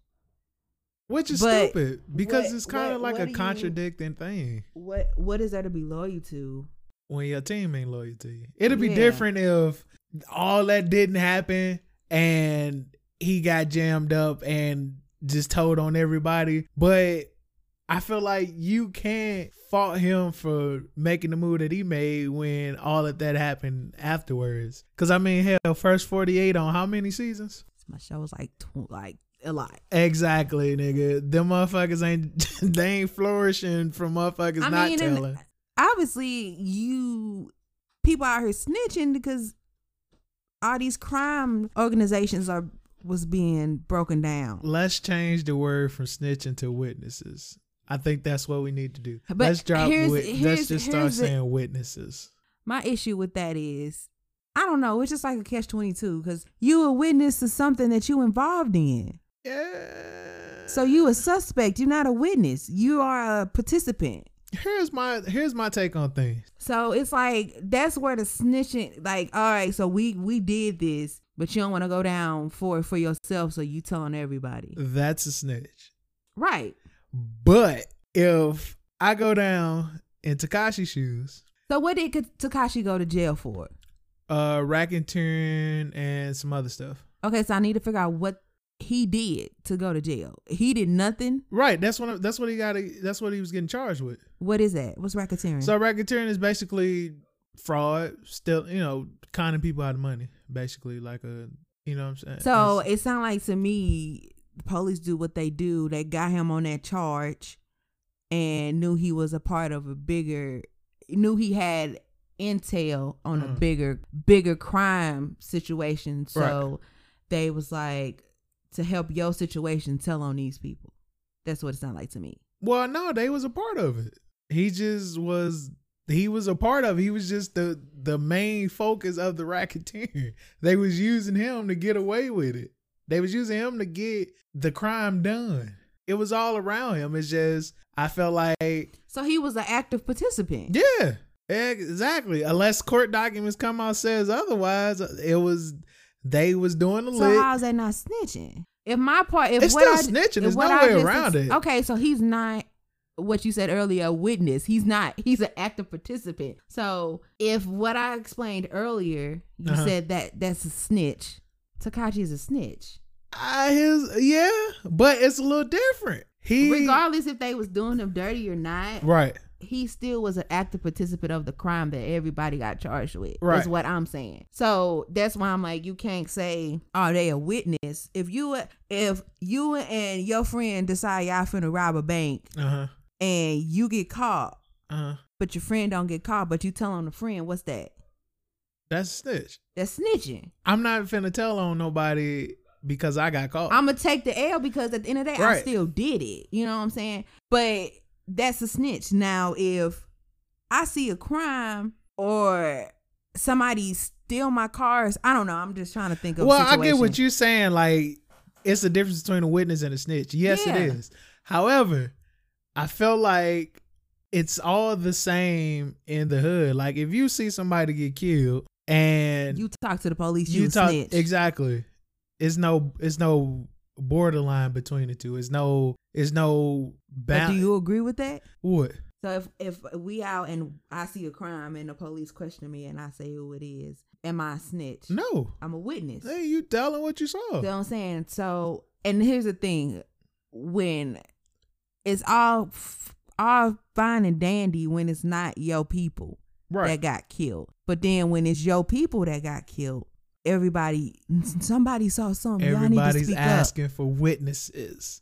Which is but stupid because what, it's kind of like a contradicting you, thing. What what is there to be loyal to? When your team ain't loyal to you. It'll be yeah. different if all that didn't happen and he got jammed up and just told on everybody. But I feel like you can't fault him for making the move that he made when all of that happened afterwards. Cause I mean, hell, first forty eight on how many seasons? My show was like tw- like a lot. Exactly, nigga. Them motherfuckers ain't they ain't flourishing from motherfuckers I not mean, telling. obviously, you people out here snitching because all these crime organizations are was being broken down. Let's change the word from snitching to witnesses. I think that's what we need to do. But let's drop. here's- Wit- here's- let's just start here's the- saying witnesses. My issue with that is, I don't know. It's just like a catch twenty two because you a witness to something that you involved in. Yeah. So you a suspect. You're not a witness. You are a participant. Here's my here's my take on things. So it's like that's where the snitching. Like, all right, so we we did this, but you don't want to go down for for yourself. So you telling everybody, That's a snitch. right? But if I go down in Tekashi's shoes, So what did Tekashi go to jail for? uh, racketeering and some other stuff. Okay, so I need to figure out what he did to go to jail. He did nothing. Right. That's what that's what he got. That's what he was getting charged with. What is that? What's racketeering? So racketeering is basically fraud, still you know, conning people out of money. Basically, like a you know what I'm saying. So It's- it sounds like to me, the police do what they do. They got him on that charge, and knew he was a part of a bigger, knew he had intel on a Mhm. bigger, bigger crime situation. So they was like, to help your situation, tell on these people. That's what it sounded like to me. well, no, they was a part of it. He just was. He was a part of. it. He was just the the main focus of the racketeer. They was using him to get away with it. They was using him to get the crime done. It was all around him. It's just I felt like So he was an active participant. Yeah, exactly. Unless court documents come out says otherwise, it was they was doing the So lick. how's that not snitching? If my part, if It's what still I, snitching. There's no I way just around it. Okay, so he's not what you said earlier, a witness. He's not. He's an active participant. So if what I explained earlier, you Uh-huh. said that that's a snitch. Tekashi is a snitch. I his yeah, but it's a little different. He Regardless if they was doing him dirty or not, right. he still was an active participant of the crime that everybody got charged with. Right. Is what I'm saying. So that's why I'm like, you can't say, are they a witness? If you if you and your friend decide y'all finna rob a bank Uh huh. and you get caught, Uh huh. but your friend don't get caught, but you tell on the friend, what's that? That's a snitch. That's snitching. I'm not finna tell on nobody because I got caught. I'm gonna take the L because at the end of the day, I still did it. You know what I'm saying? But that's a snitch. Now, if I see a crime or somebody steal my cars, I don't know. I'm just trying to think of. well, I get what you're saying. Like it's the difference between a witness and a snitch. Yes, Yeah. it is. However, I felt like it's all the same in the hood. Like if you see somebody get killed and You talk to the police. You, you talk snitch. exactly. It's no it's no borderline between the two. It's no it's no But balance. do you agree with that? what? So if if we out and I see a crime and the police question me and I say who it is, am I a snitch? No. I'm a witness. Hey, you telling what you saw. You know what I'm saying? So, and here's the thing: when it's all all fine and dandy when it's not your people Right. that got killed, but then when it's your people that got killed, everybody somebody saw something. Y'all need to Everybody's asking for witnesses.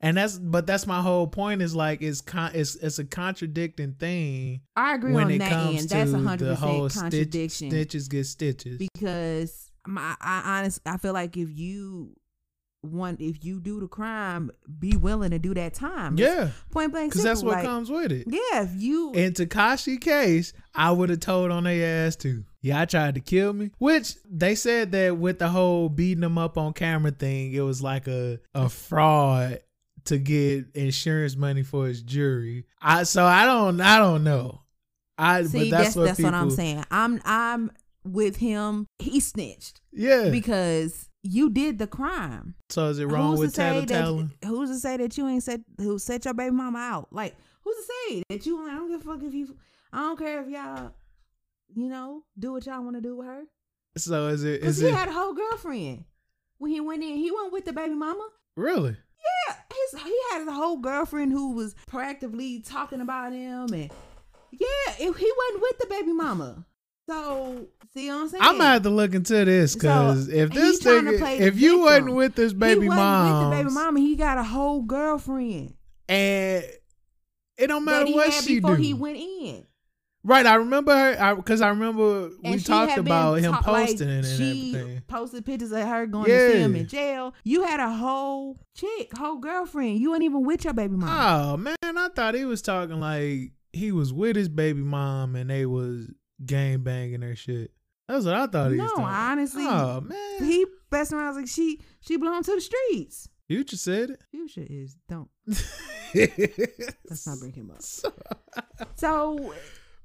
And that's but that's my whole point is like it's con- it's it's a contradicting thing. I agree when on it that comes end. That's hundred whole percent stitch, contradiction. stitches get stitches. because my, I honestly I feel like if you want, if you do the crime, be willing to do that time. Yeah, point blank. because that's what like, comes with it. Yeah, if you In Tekashi case, I would have told on their ass too. Yeah, I tried to kill me. Which they said that with the whole beating them up on camera thing, it was like a a fraud to get insurance money for his jury. I so I don't I don't know. I See, but that's, that's what that's what I'm saying. I'm I'm with him. He snitched Yeah. because you did the crime. so is it wrong who's with that? Who's to say that you ain't set who set your baby mama out? Like who's to say that you? I don't give a fuck if you. I don't care if y'all, you know, do what y'all want to do with her. So is it Cause he it had a whole girlfriend when he went in. He went with the baby mama. really? Yeah, his he had a whole girlfriend who was proactively talking about him, and yeah, if he wasn't with the baby mama. So see what I'm saying? I'm gonna have to look into this because So, if this nigga, if you wasn't with this baby mom, with the baby mama. He got a whole girlfriend and it don't matter what she before do. he went in. right, I remember her because I, remember we And talked about him ta- like, posting it and she everything. posted pictures of her going to see him in jail. You had a whole chick, whole girlfriend. You weren't even with your baby mama. Oh man, I thought he was talking like he was with his baby mom and they was gang banging her shit. That's what I thought he was no, honestly, oh man, he best around I was like she she belonged to the streets. Future said it. Future is don't. Let's not bring him up. So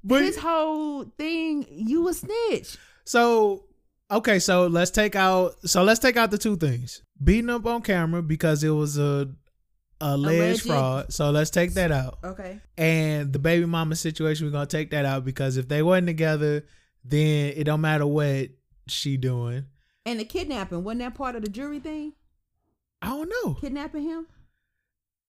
But his whole thing, you a snitch. So okay, so let's take out so let's take out the two things. Beating up on camera because it was a alleged Alleged. fraud. So let's take that out. Okay. And the baby mama situation, we're gonna take that out because if they wasn't together, then it don't matter what she doing. And the kidnapping wasn't that part of the jury thing? I don't know. Kidnapping him.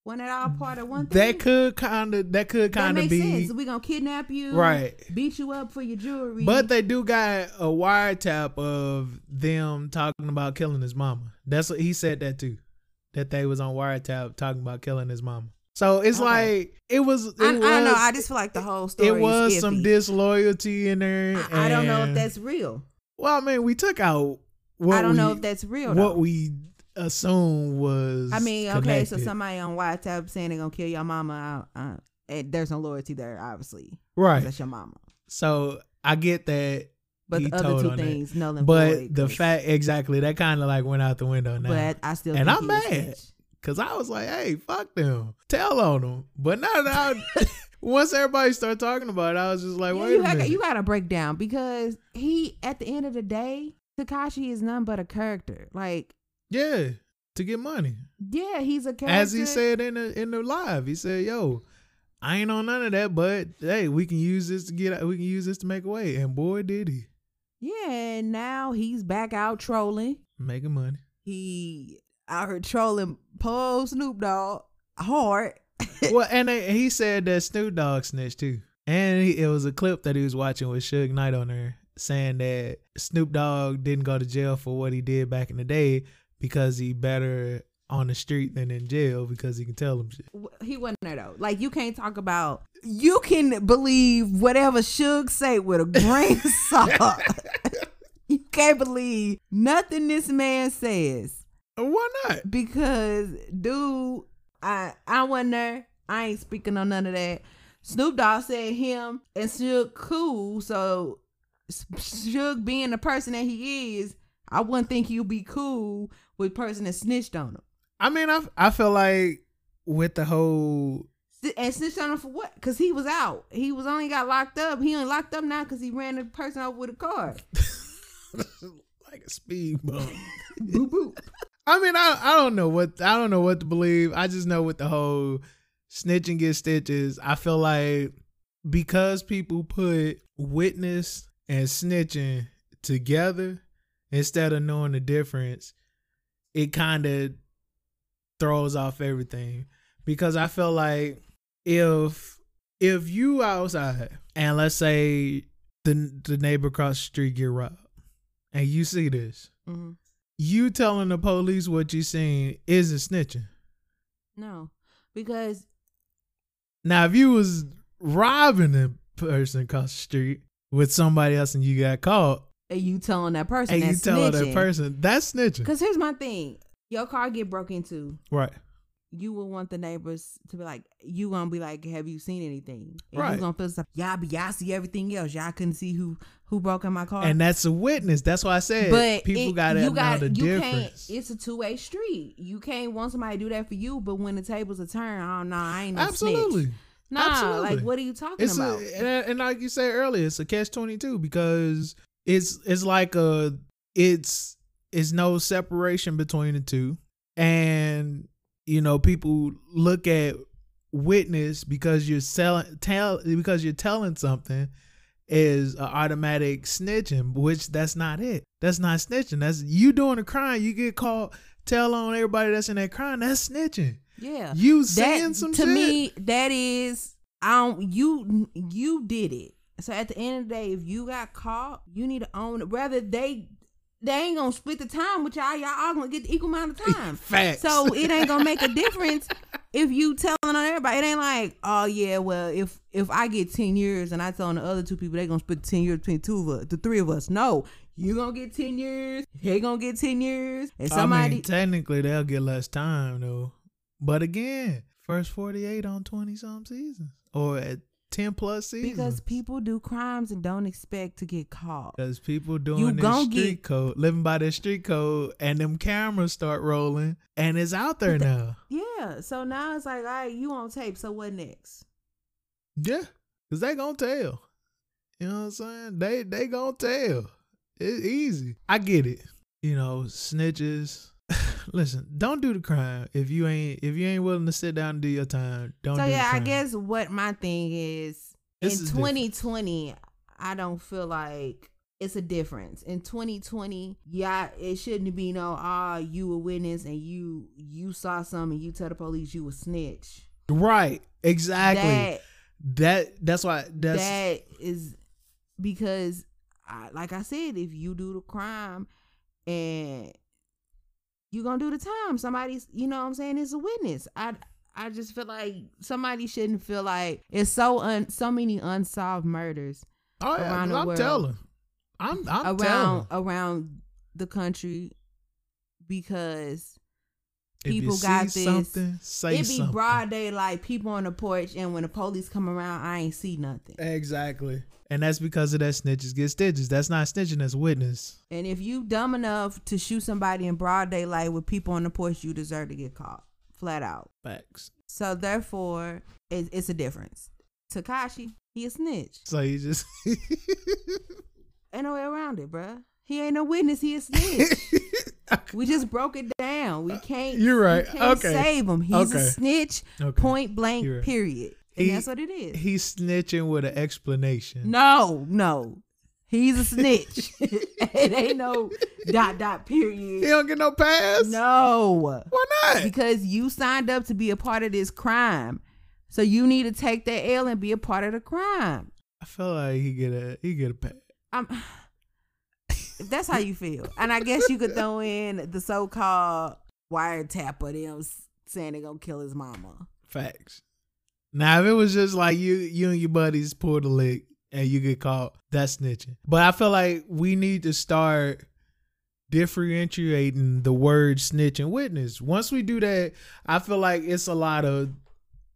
Wasn't that all part of one thing? That could kind of that could kind of be sense. We gonna kidnap you, Right. Beat you up for your jewelry. But they do got a wiretap of them talking about killing his mama. That's what he said that too. That they was on wiretap talking about killing his mama. So it's Okay. like it was. It I, I was, don't know. I just feel like the whole story. it was some disloyalty in there. I, I don't know if that's real. Well, I mean, we took out. What I don't know if that's real. What though. we assume was. I mean, okay, so somebody on WhatsApp saying they're gonna kill your mama. And there's no loyalty there, obviously. Right. That's your mama. So I get that. But he the other two that. things, null and But void, the fact exactly that kind of like went out the window now. But I still and I'm mad because I was like, hey, fuck them, tell on them. But now that I, once everybody started talking about it, I was just like, Yeah, wait you, a got, minute. you got to break down because he, at the end of the day, Tekashi is none but a character. Like, yeah, to get money. yeah, he's a character. As he said in the in the live, he said, "Yo, I ain't on none of that, but hey, we can use this to get we can use this to make a way." And boy, did he Yeah, and now he's back out trolling. making money. He out here trolling Paul Snoop Dogg hard. well, and they, he said that Snoop Dogg snitched too, and he, it was a clip that he was watching with Suge Knight on there saying that Snoop Dogg didn't go to jail for what he did back in the day because he better on the street than in jail because he can tell them shit. He wasn't there though. Like you can't talk about. You can believe whatever Suge say with a grain of salt. you can't believe nothing this man says. Why not? Because dude, I I wasn't there. I ain't speaking on none of that. Snoop Dogg said him and Suge cool. So Suge being the person that he is, I wouldn't think he'd be cool with person that snitched on him. I mean, I I feel like with the whole And snitched on him for what? Because he was out. He was only got locked up. He only locked up now because he ran the person over with a car. like a speed bump. Boop boop. I mean, I I don't know what I don't know what to believe. I just know with the whole snitching get stitches. I feel like because people put witness and snitching together instead of knowing the difference, it kind of throws off everything. Because I feel like if if you outside and let's say the the neighbor across the street get robbed and you see this hmm you telling the police what you seen isn't snitching. No, because Now, if you was robbing a person across the street with somebody else and you got caught, and you telling that person and you telling that person that's snitching, Because here's my thing: your car get broke into. right? You will want the neighbors to be like, you gonna be like, have you seen anything? And Right. You gonna feel stuff. Y'all be y'all see everything else. Y'all couldn't see who who broke in my car. And that's a witness. That's why I said but people it- got to you know got- the you difference. Can't, it's a two way street. You can't want somebody to do that for you, but when the tables are turned, oh no, I ain't no snitch. Absolutely. Nah, Absolutely. like what are you talking It's about? a, and, and like you said earlier, it's a catch twenty two because it's it's like a it's it's no separation between the two, and you know people look at witness because you're selling tell because you're telling something is an automatic snitching, which that's not it. That's not snitching. That's you doing a crime. You get caught. Tell on everybody that's in that crime. That's snitching. yeah, You that saying some to shit. me that is I don't you you did it. So at the end of the day, if you got caught, you need to own it. Whether they they ain't gonna split the time with y'all, y'all all gonna get the equal amount of time. Facts. So it ain't gonna make a difference if you telling on everybody. It ain't like, oh yeah, well if if I get ten years and I tell on the other two people, they gonna split ten years between two of us, the three of us. No, you gonna get ten years. They gonna get ten years, and I mean, technically they'll get less time though. But again, first forty eight on twenty some seasons or at ten plus seasons. because people do crimes and don't expect to get caught. Because people doing You this street get- code, living by the street code, and them cameras start rolling, and it's out there now. Yeah. So now it's like, all right, you on tape. So what next? Yeah, because they gonna tell. You know what I'm saying? They they gonna tell. It's easy. I get it. You know, snitches. Listen, don't do the crime if you ain't if you ain't willing to sit down and do your time. Don't. so do the yeah, I guess what my thing is This in is different. 2020, I don't feel like it's a difference. In 2020, yeah, it shouldn't be no ah you a witness and you you saw something and you tell the police you a snitch. Right. Exactly. That That that's why that's that is because I, like I said, if you do the crime and you gonna do the time, somebody's you know what I'm saying is a witness. I I just feel like somebody shouldn't feel like it's so un so many unsolved murders oh yeah, around the I'm world. telling. I'm I'm around telling. around the country because If people got this. something, say it be something. broad daylight, people on the porch, and when the police come around, I ain't see nothing. Exactly. And that's because of that snitches get stitches. That's not snitching, that's witness. And if you dumb enough to shoot somebody in broad daylight with people on the porch, you deserve to get caught, flat out. Facts. So therefore, it, it's a difference. Tekashi, he a snitch. So he just Ain't no way around it, bruh. He ain't no witness. He a snitch. we just broke it down. We can't. You're right. We can't Okay. save him. He's Okay. a snitch. Okay. Point blank. Right. Period. And He- that's what it is. he's snitching with an explanation. no, no. He's a snitch. it ain't no dot dot period. He don't get no pass? No. Why not? because you signed up to be a part of this crime. So you need to take that L and be a part of the crime. I feel like he get a he get a pass. I'm, if that's how you feel, and I guess you could throw in the so-called wiretap of them saying they're gonna kill his mama. Facts. Now if it was just like you you and your buddies pull a lick and you get caught, that's snitching. But I feel like we need to start differentiating the word snitch and witness. Once we do that, I feel like it's a lot of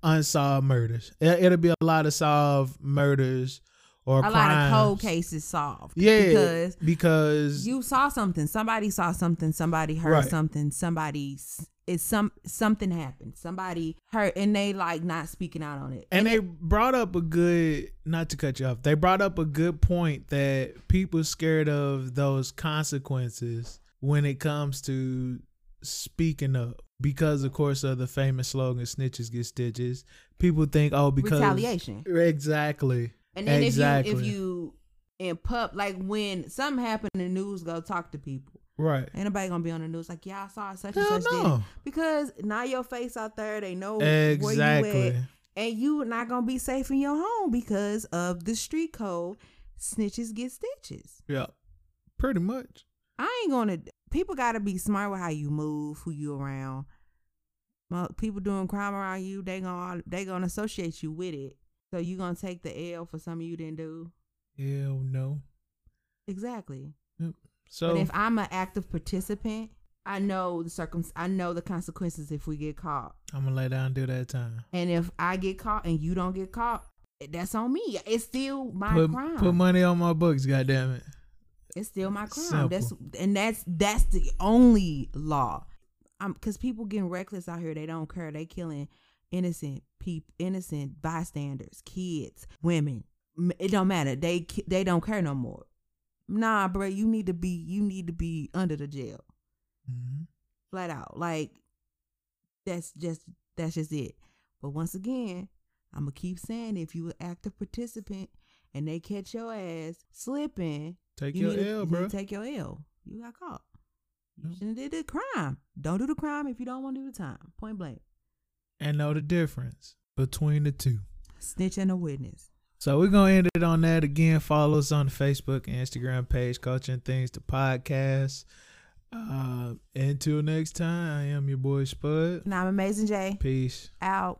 unsolved murders. It- It'll be a lot of solved murders or A crimes. lot of cold cases solved. Yeah, because because you saw something. Somebody saw something. Somebody heard Right. something. Somebody s- it's some something happened. Somebody hurt and they like not speaking out on it. And they brought up a good, not to cut you off, they brought up a good point that people scared of those consequences when it comes to speaking up. Because, of course, of the famous slogan, snitches get stitches. People think, oh, because. Retaliation. Exactly. And then exactly. if you if you in pub like when something happened in the news, go talk to people. Right. Ain't nobody gonna be on the news like, yeah, I saw such and such did it." no. because now your face out there, they know where you at, and you not gonna be safe in your home because of the street code. Snitches get stitches. Yeah. Pretty much. I ain't gonna. People gotta be smart with how you move, who you around. People doing crime around you, they gonna they gonna associate you with it. So you gonna take the L for something you didn't do. Hell no. Exactly. So, but if I'm an active participant, I know the circum I know the consequences if we get caught. I'm to lay down and do that time. And if I get caught and you don't get caught, that's on me. It's still my Put, crime. put money on my books, goddamn it. It's still my crime. Simple. That's and that's that's the only law. Um, cause people getting reckless out here. They don't care. They killing innocent people, innocent bystanders, kids, women. It don't matter. They they don't care no more. Nah, bro. You need to be you need to be under the jail. Mhm. Flat out. Like that's just that's just it. But once again, I'm gonna keep saying if you an active participant and they catch your ass slipping, Take you your need to- L, you bro. to Take your L. You got caught. You shouldn't have did the crime. Don't do the crime if you don't want to do the time. Point blank. and know the difference between the two. Snitch and a witness. So we're gonna end it on that again. Follow us on the Facebook and Instagram page, Culture and Things the podcast. Uh, until next time, I am your boy Spud. And I'm Amazing Jay. Peace. Out.